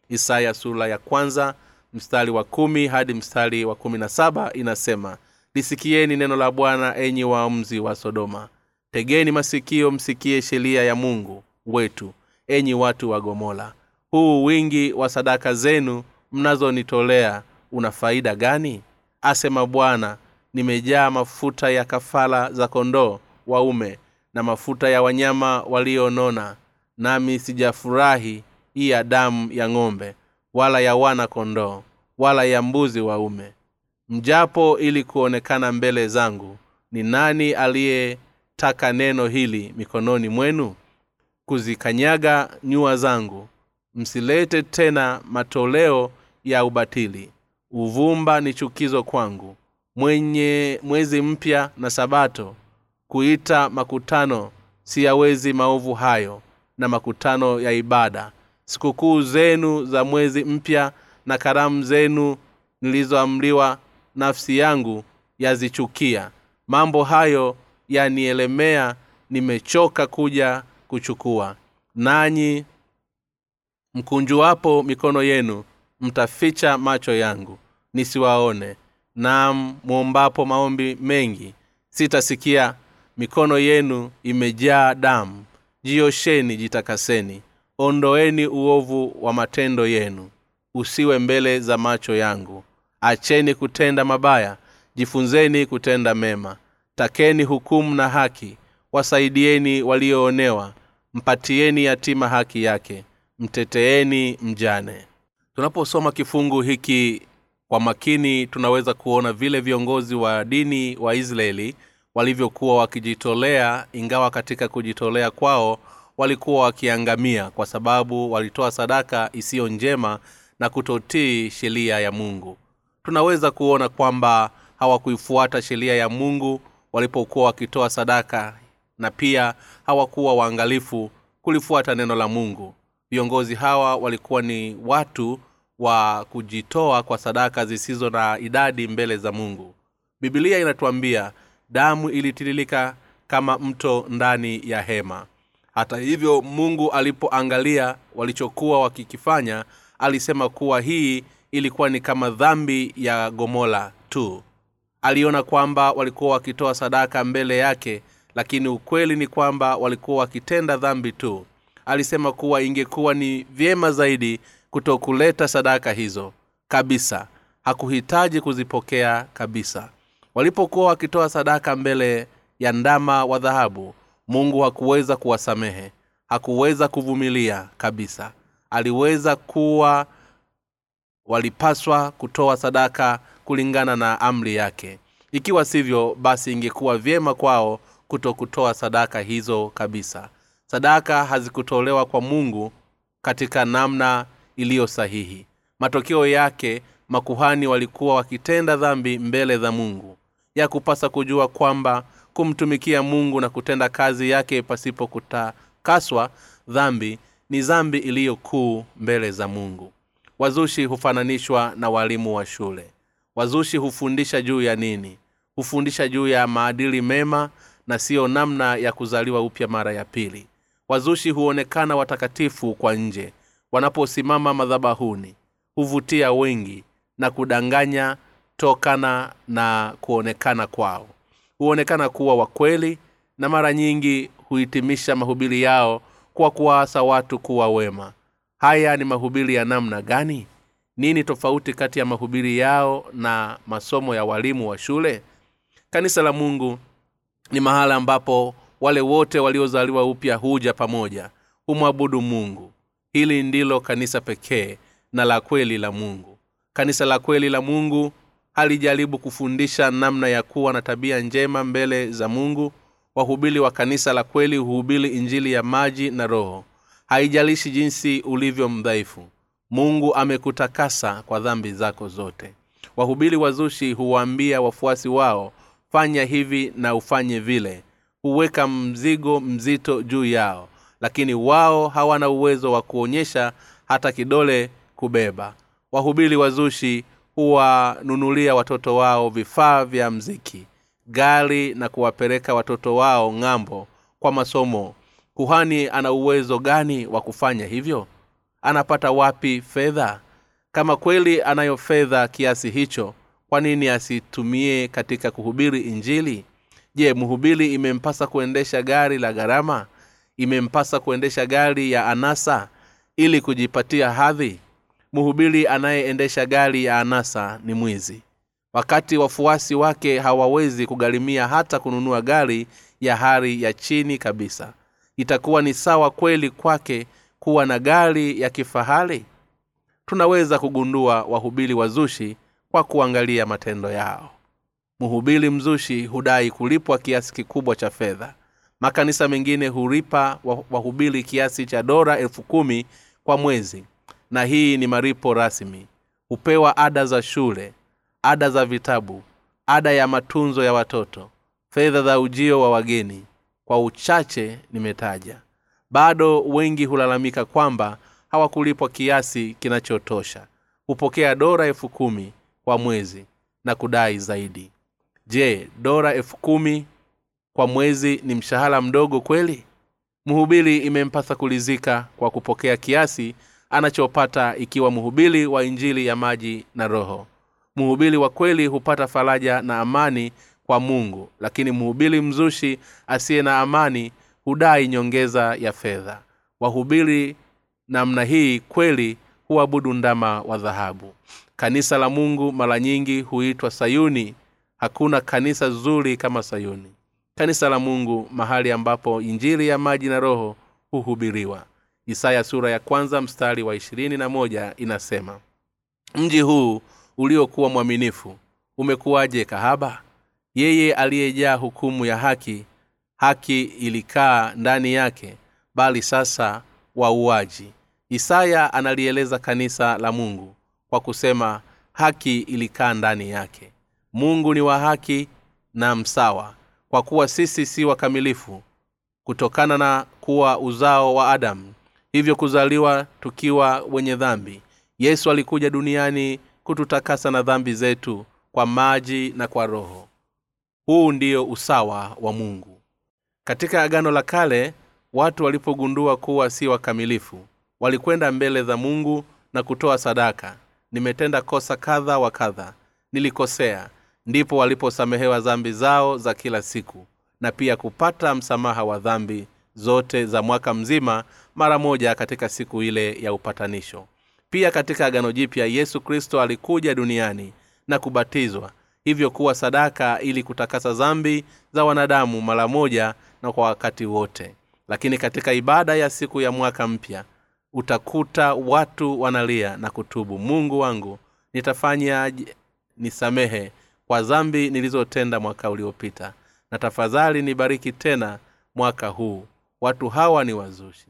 Isaya sura ya kwanza mstari wa kumi hadi mstari wa kumi na saba inasema lisikieni neno la bwana enyi waamzi wa sodoma. Tegeni masikio msikie sheria ya mungu wetu enyi watu wa gomola huu wingi wa sadaka zenu mnazonitolea una faida gani? Asema bwana nimejaa mafuta ya kafala za kondoo waume na mafuta ya wanyama walionona nami sijafurahi iya ya damu ya ng'ombe wala ya wana kondoo wala ya mbuzi waume. Mjapo ili kuonekana mbele zangu ni nani aliyetaka neno hili mikononi mwenu? Kuzikanyaga nyua zangu msilete tena matoleo ya ubatili. Uvumba ni chukizo kwangu. Mwenye mwezi mpya na sabato. Kuita makutano siyawezi maovu hayo na makutano ya ibada. Sikukuu zenu za mwezi mpya na karamu zenu nilizoamliwa nafsi yangu yazichukia. Mambo hayo yanielemea nimechoka kuja kuchukua. Nanyi mkunjuwapo mikono yenu mtaficha macho yangu nisiwaone. Nam mwombapo maombi mengi sitasikia. Mikono yenu imejaa damu. Jiosheni jitakaseni. Ondoeni uovu wa matendo yenu. Usiwe mbele za macho yangu. Acheni kutenda mabaya jifunzeni kutenda mema. Takeni hukumu na haki. Wasaidieni walioonewa. Mpatieni yatima haki yake mteteeni mjane. Tunaposoma kifungu hiki kwa makini tunaweza kuona vile viongozi wa dini wa israeli walivyokuwa wakijitolea ingawa katika kujitolea kwao walikuwa wakiangamia kwa sababu walitoa sadaka isiyo njema na kutotii sheria ya mungu. Tunaweza kuona kwamba hawakuifuata sheria ya mungu walipokuwa wakitoa sadaka na pia hawakuwa waangalifu kulifuata neno la mungu viongozi hawa walikuwa ni watu wa kujitoa kwa sadaka zisizo na idadi mbele za mungu. Bibilia inatuambia damu ilitiririka kama mto ndani ya hema. Hata hivyo mungu alipoangalia walichokuwa wakikifanya alisema kuwa hii ilikuwa ni kama dhambi ya gomola tu. Aliona kwamba walikuwa wakitoa sadaka mbele yake lakini ukweli ni kwamba walikuwa wakitenda dhambi tu alisema kuwa ingekuwa ni vyema zaidi kutokuleta sadaka hizo. Kabisa. Hakuhitaji kuzipokea kabisa. Walipokuwa wakitoa sadaka mbele ya ndama wa dhahabu mungu hakuweza kuwasamehe. Hakuweza kuvumilia kabisa. Aliweza kuwa walipaswa kutoa sadaka kulingana na amri yake. Ikiwa sivyo basi ingekuwa vyema kwao kuto kutoa sadaka hizo kabisa sadaka hazikutolewa kwa mungu katika namna iliyo sahihi. Matokeo yake makuhani walikuwa wakitenda dhambi mbele za mungu. Ya kupasa kujua kwamba kumtumikia mungu na kutenda kazi yake pasipo kutakaswa dhambi ni dhambi iliyo kuu mbele za mungu. Wazushi hufananishwa na walimu wa shule. Wazushi hufundisha juu ya nini? Hufundisha juu ya maadili mema na siyo namna ya kuzaliwa upya mara ya pili wazushi huonekana watakatifu kwa nje wanaposimama madhabahuni huvutia wengi na kudanganya tokana na kuonekana kwao. Huonekana kuwa wakweli na mara nyingi huhitimisha mahubiri yao kwa kuwaasa watu kuwa wema. Haya ni mahubiri ya namna gani? Nini tofauti kati ya mahubiri yao na masomo ya walimu wa shule? Kanisa la mungu ni mahala ambapo wale wote waliozaliwa upya huja pamoja humwabudu mungu. Hili ndilo kanisa pekee na la kweli la mungu. Kanisa la kweli la mungu halijaribu kufundisha namna ya kuwa na tabia njema mbele za mungu. Wahubili wa kanisa la kweli huhubili injili ya maji na roho. Haijalishi jinsi ulivyo mdhaifu mungu amekutakasa kwa dhambi zako zote. Wahubili wazushi huwaambia wafuasi wao fanya hivi na ufanye vile huweka mzigo mzito juu yao lakini wao hawana uwezo wa kuonyesha hata kidole kubeba. Wahubiri wazushi huwanunulia watoto wao vifaa vya mziki gari na kuwapeleka watoto wao ng'ambo kwa masomo. Kuhani ana uwezo gani wa kufanya hivyo? Anapata wapi fedha? Kama kweli anayo fedha kiasi hicho kwa nini asitumie katika kuhubiri injili je mhubiri imempasa kuendesha gari la gharama? Imempasa kuendesha gari ya anasa ili kujipatia hadhi? Mhubiri anayeendesha gari ya anasa ni mwizi. Wakati wafuasi wake hawawezi kugharimia hata kununua gari ya hali ya chini kabisa. Itakuwa ni sawa kweli kwake kuwa na gari ya kifahari? Tunaweza kugundua wahubiri wazushi kwa kuangalia matendo yao mhubiri mzushi hudai kulipwa kiasi kikubwa cha fedha. Makanisa mengine hulipa wahubiri kiasi cha dora elfu kumi kwa mwezi. Na hii ni maripo rasmi. Hupewa ada za shule ada za vitabu ada ya matunzo ya watoto fedha za ujio wa wageni. Kwa uchache nimetaja. Bado wengi hulalamika kwamba hawakulipwa kiasi kinachotosha. Hupokea dora elfu kumi kwa mwezi na kudai zaidi je dora elfu kumi kwa mwezi ni mshahara mdogo kweli? Mhubiri imempasa kulizika kwa kupokea kiasi anachopata ikiwa mhubiri wa injili ya maji na roho. Mhubiri wa kweli hupata faraja na amani kwa mungu lakini mhubiri mzushi asiye na amani hudai nyongeza ya fedha. Wahubiri namna hii kweli huabudu ndama wa dhahabu. Kanisa la mungu mara nyingi huitwa sayuni hakuna kanisa zuri kama sayuni. Kanisa la mungu mahali ambapo injili ya maji na roho huhubiriwa. Isaya sura ya kwanza mstari wa ishirini na moja inasema mji huu uliokuwa mwaminifu umekuwaje kahaba? Yeye aliyejaa hukumu ya haki haki ilikaa ndani yake bali sasa wauaji. Isaya analieleza kanisa la mungu kwa kusema haki ilikaa ndani yake mungu ni wa haki na msawa kwa kuwa sisi si wakamilifu kutokana na kuwa uzao wa adamu. Hivyo kuzaliwa tukiwa wenye dhambi. Yesu alikuja duniani kututakasa na dhambi zetu kwa maji na kwa roho. Huu ndio usawa wa mungu. Katika agano la kale watu walipogundua kuwa si wakamilifu walikwenda mbele za mungu na kutoa sadaka. Nimetenda kosa kadha wa kadha. Nilikosea ndipo waliposamehewa dhambi zao za kila siku na pia kupata msamaha wa dhambi zote za mwaka mzima mara moja katika siku ile ya upatanisho. Pia katika agano jipya yesu kristo alikuja duniani na kubatizwa hivyo kuwa sadaka ili kutakasa dhambi za wanadamu mara moja na kwa wakati wote. Lakini katika ibada ya siku ya mwaka mpya utakuta watu wanalia na kutubu mungu wangu nitafanya nisamehe kwa dhambi nilizotenda mwaka uliopita. Na tafadhali nibariki tena mwaka huu. Watu hawa ni wazushi.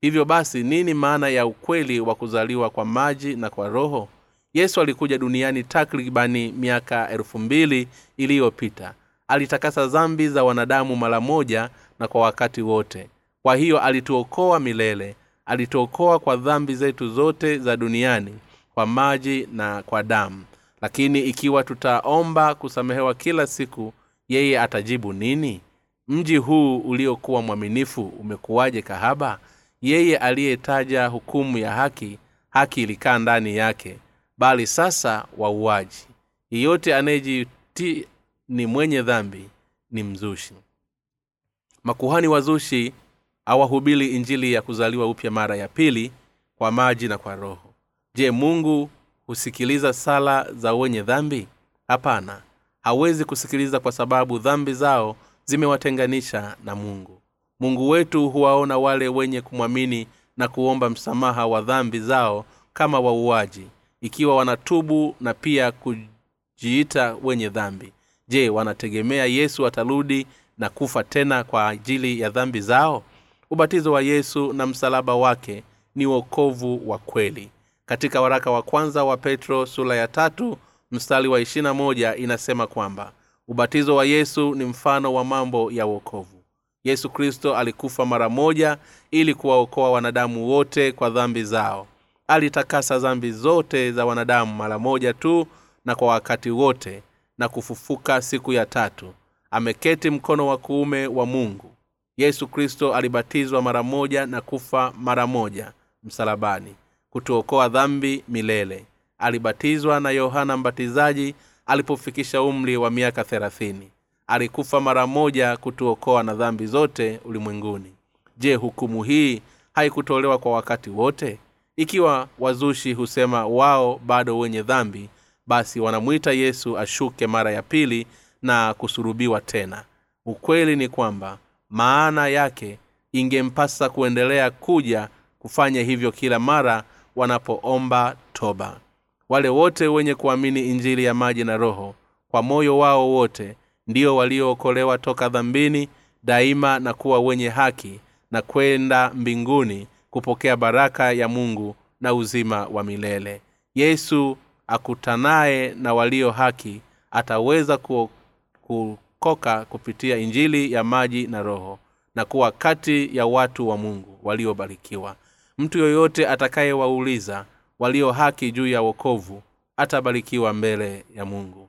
Hivyo basi nini maana ya ukweli wa kuzaliwa kwa maji na kwa roho? Yesu alikuja duniani takribani miaka elfu mbili iliyopita. Alitakasa dhambi za wanadamu mara moja na kwa wakati wote. Kwa hiyo alituokoa milele. Alituokoa kwa dhambi zetu zote za duniani kwa maji na kwa damu lakini ikiwa tutaomba kusamehewa kila siku yeye atajibu nini? Mji huu uliokuwa mwaminifu umekuwaje kahaba? Yeye aliyetaja hukumu ya haki haki ilikaa ndani yake bali sasa wauaji. Yeyote anayejiti ni mwenye dhambi ni mzushi. Makuhani wazushi awahubiri injili ya kuzaliwa upya mara ya pili kwa maji na kwa roho. Je mungu husikiliza sala za wenye dhambi? Hapana. Hawezi kusikiliza kwa sababu dhambi zao zimewatenganisha na mungu. Mungu wetu huwaona wale wenye kumwamini na kuomba msamaha wa dhambi zao kama wauaji ikiwa wanatubu na pia kujiita wenye dhambi. Je wanategemea yesu atarudi na kufa tena kwa ajili ya dhambi zao? Ubatizo wa yesu na msalaba wake ni wokovu wa kweli katika waraka wa kwanza wa petro sula ya tatu mstari wa ishirina moja inasema kwamba ubatizo wa yesu ni mfano wa mambo ya uokovu yesu kristo alikufa mara moja ili kuwaokoa wanadamu wote kwa dhambi zao. Alitakasa dhambi zote za wanadamu mara moja tu na kwa wakati wote na kufufuka siku ya tatu. Ameketi mkono wa kuume wa mungu. Yesu kristo alibatizwa mara moja na kufa mara moja msalabani kutuokoa dhambi milele. Alibatizwa na yohana mbatizaji alipofikisha umri wa miaka thelathini. Alikufa mara moja kutuokoa na dhambi zote ulimwenguni. Je hukumu hii haikutolewa kwa wakati wote? Ikiwa wazushi husema wao bado wenye dhambi basi wanamwita yesu ashuke mara ya pili na kusurubiwa tena. Ukweli ni kwamba maana yake ingempasa kuendelea kuja kufanya hivyo kila mara wanapoomba toba. Wale wote wenye kuamini injili ya maji na roho kwa moyo wao wote ndio waliookolewa toka dhambini daima na kuwa wenye haki na kwenda mbinguni kupokea baraka ya mungu na uzima wa milele. Yesu akutanaye na walio haki ataweza kukoka kupitia injili ya maji na roho na kuwa kati ya watu wa mungu waliobarikiwa mtu yoyote atakayewauliza walio haki juu ya wokovu atabarikiwa mbele ya mungu.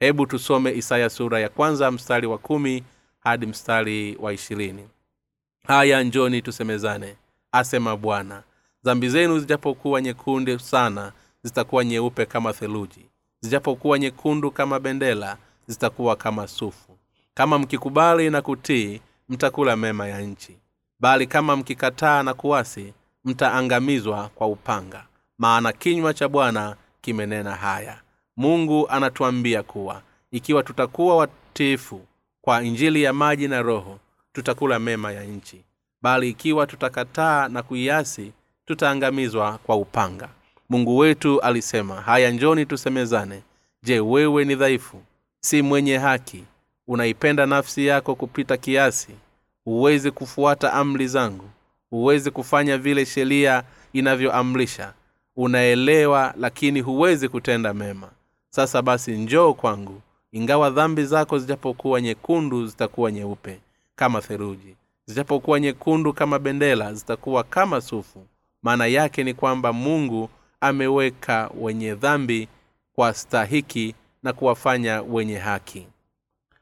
Hebu tusome isaya sura ya kwanza mstari wa kumi hadi mstari wa ishirini. Haya njoni tusemezane asema bwana. Dhambi zenu zijapokuwa nyekundu sana zitakuwa nyeupe kama theluji. Zijapokuwa nyekundu kama bendela zitakuwa kama sufu. Kama mkikubali na kutii mtakula mema ya nchi bali kama mkikataa na kuwasi mtaangamizwa kwa upanga. Maana kinywa cha bwana kimenena haya. Mungu anatuambia kuwa ikiwa tutakuwa watiifu kwa injili ya maji na roho tutakula mema ya nchi. Bali ikiwa tutakataa na kuiasi tutaangamizwa kwa upanga. Mungu wetu alisema haya njoni tusemezane. Je wewe ni dhaifu? Si mwenye haki? Unaipenda nafsi yako kupita kiasi huwezi kufuata amri zangu. Huwezi kufanya vile sheria inavyoamrisha. Unaelewa lakini huwezi kutenda mema. Sasa basi njoo kwangu. Ingawa dhambi zako zijapokuwa nyekundu zitakuwa nyeupe kama theruji zijapokuwa nyekundu kama bendela zitakuwa kama sufu. Maana yake ni kwamba mungu ameweka wenye dhambi kwa stahiki na kuwafanya wenye haki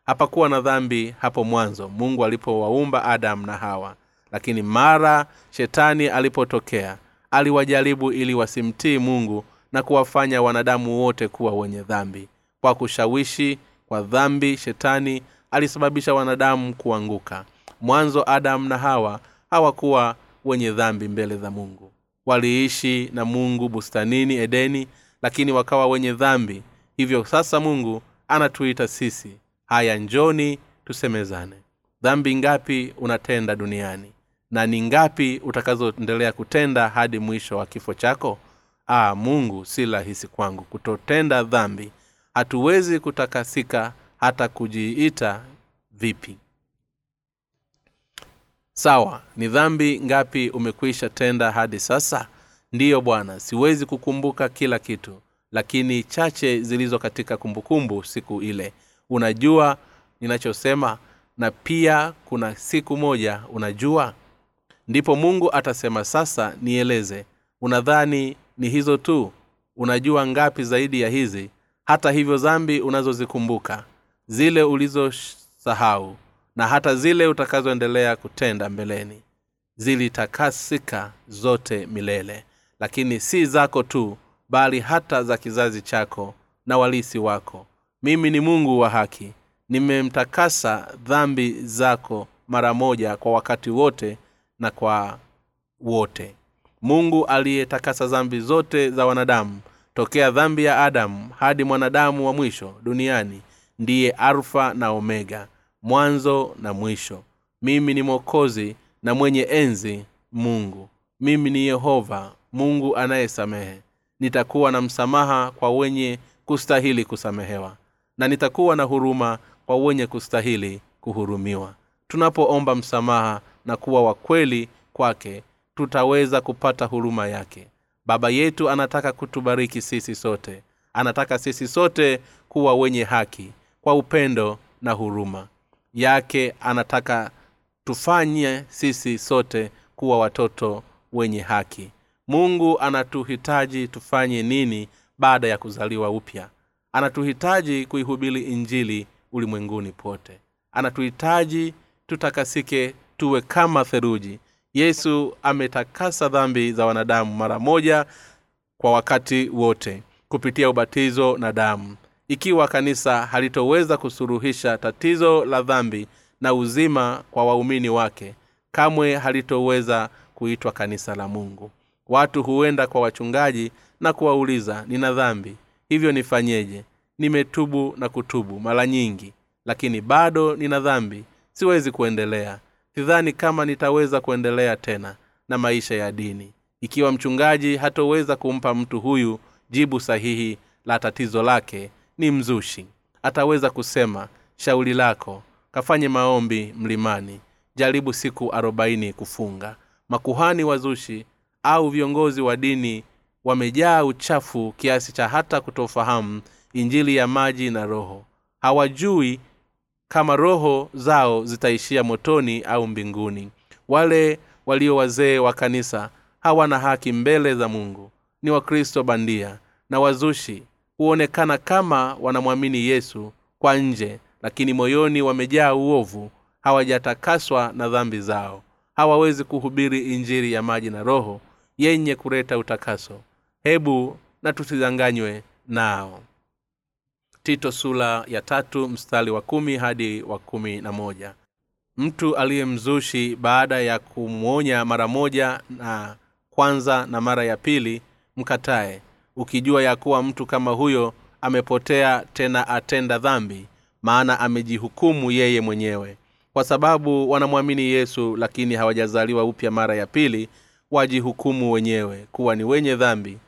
hapakuwa na dhambi hapo mwanzo mungu alipowaumba adamu na hawa. Lakini mara shetani alipotokea aliwajaribu ili wasimtii mungu na kuwafanya wanadamu wote kuwa wenye dhambi. Kwa kushawishi kwa dhambi shetani alisababisha wanadamu kuanguka. Mwanzo adamu na hawa hawakuwa wenye dhambi mbele za mungu. Waliishi na mungu bustanini edeni lakini wakawa wenye dhambi. Hivyo sasa mungu anatuita sisi haya njoni tusemezane. Dhambi ngapi unatenda duniani? Na ni ngapi utakazoendelea kutenda hadi mwisho wa kifo chako? Aa mungu si rahisi kwangu kutotenda dhambi. Hatuwezi kutakasika hata kujiita vipi. Sawa ni dhambi ngapi umekwisha tenda hadi sasa? Ndiyo bwana siwezi kukumbuka kila kitu lakini chache zilizo katika kumbukumbu siku ile unajua ninachosema na pia kuna siku moja unajua? Ndipo mungu atasema sasa nieleze unadhani ni hizo tu? Unajua ngapi zaidi ya hizi? Hata hivyo dhambi unazozikumbuka zile ulizosahau na hata zile utakazoendelea kutenda mbeleni zilitakasika zote milele. Lakini si zako tu bali hata za kizazi chako na walisi wako mimi ni mungu wa haki. Nimemtakasa dhambi zako mara moja kwa wakati wote na kwa wote. Mungu aliyetakasa dhambi zote za wanadamu tokea dhambi ya adamu hadi mwanadamu wa mwisho duniani ndiye alfa na omega mwanzo na mwisho. Mimi ni mwokozi na mwenye enzi mungu. Mimi ni yehova mungu anayesamehe. Nitakuwa na msamaha kwa wenye kustahili kusamehewa na nitakuwa na huruma kwa wenye kustahili kuhurumiwa. Tunapoomba msamaha na kuwa wakweli kwake tutaweza kupata huruma yake. Baba yetu anataka kutubariki sisi sote. Anataka sisi sote kuwa wenye haki kwa upendo na huruma. Yake anataka tufanye sisi sote kuwa watoto wenye haki. Mungu anatuhitaji tufanye nini baada ya kuzaliwa upya anatuhitaji kuihubiri injili ulimwenguni pote. Anatuhitaji tutakasike tuwe kama theruji yesu ametakasa dhambi za wanadamu mara moja kwa wakati wote kupitia ubatizo na damu. Ikiwa kanisa halitoweza kusuruhisha tatizo la dhambi na uzima kwa waumini wake kamwe halitoweza kuitwa kanisa la mungu. Watu huenda kwa wachungaji na kuwauliza nina dhambi hivyo nifanyeje? Nimetubu na kutubu mara nyingi lakini bado nina dhambi. Siwezi kuendelea. Sidhani kama nitaweza kuendelea tena na maisha ya dini. Ikiwa mchungaji hatoweza kumpa mtu huyu jibu sahihi la tatizo lake ni mzushi. Ataweza kusema shauli lako kafanye maombi mlimani. Jaribu siku arobaini kufunga. Makuhani wazushi au viongozi wa dini wamejaa uchafu kiasi cha hata kutofahamu injili ya maji na roho. Hawajui kama roho zao zitaishia motoni au mbinguni. Wale walio wazee wa kanisa hawana haki mbele za mungu. Ni wakristo bandia na wazushi. Huonekana kama wanamwamini yesu kwa nje lakini moyoni wamejaa uovu. Hawajatakaswa na dhambi zao. Hawawezi kuhubiri injiri ya maji na roho yenye kuleta utakaso hebu na tusidanganywe nao. Tito sula ya tatu mstari wa kumi hadi wa kumi na moja. Mtu aliyemzushi baada ya kumwonya mara moja na kwanza na mara ya pili mkatae ukijua ya kuwa mtu kama huyo amepotea tena atenda dhambi maana amejihukumu yeye mwenyewe. Kwa sababu wanamwamini yesu lakini hawajazaliwa upya mara ya pili wajihukumu wenyewe kuwa ni wenye dhambi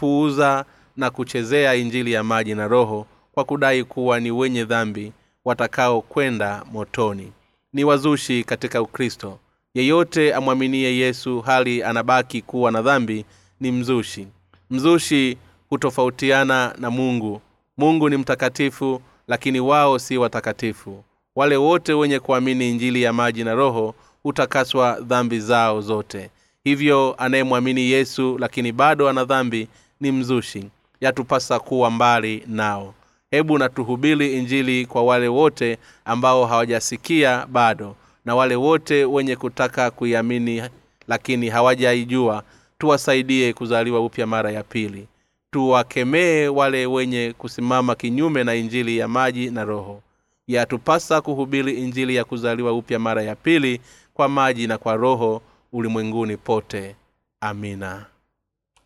hupuuza na kuchezea injili ya maji na roho kwa kudai kuwa ni wenye dhambi watakaokwenda motoni. Ni wazushi katika ukristo. Yeyote amwaminie yesu hali anabaki kuwa na dhambi ni mzushi. Mzushi hutofautiana na mungu. Mungu ni mtakatifu lakini wao si watakatifu. Wale wote wenye kuamini injili ya maji na roho hutakaswa dhambi zao zote hivyo anayemwamini yesu lakini bado ana dhambi ni mzushi. Yatupasa kuwa mbali nao. Hebu natuhubiri injili kwa wale wote ambao hawajasikia bado na wale wote wenye kutaka kuiamini lakini hawajaijua. Tuwasaidie kuzaliwa upya mara ya pili. Tuwakemee wale wenye kusimama kinyume na injili ya maji na roho. Yatupasa kuhubiri injili ya kuzaliwa upya mara ya pili kwa maji na kwa roho ulimwenguni pote. Amina.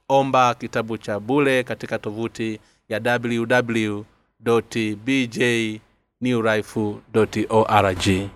Omba kitabu cha bule katika tovuti ya www bj org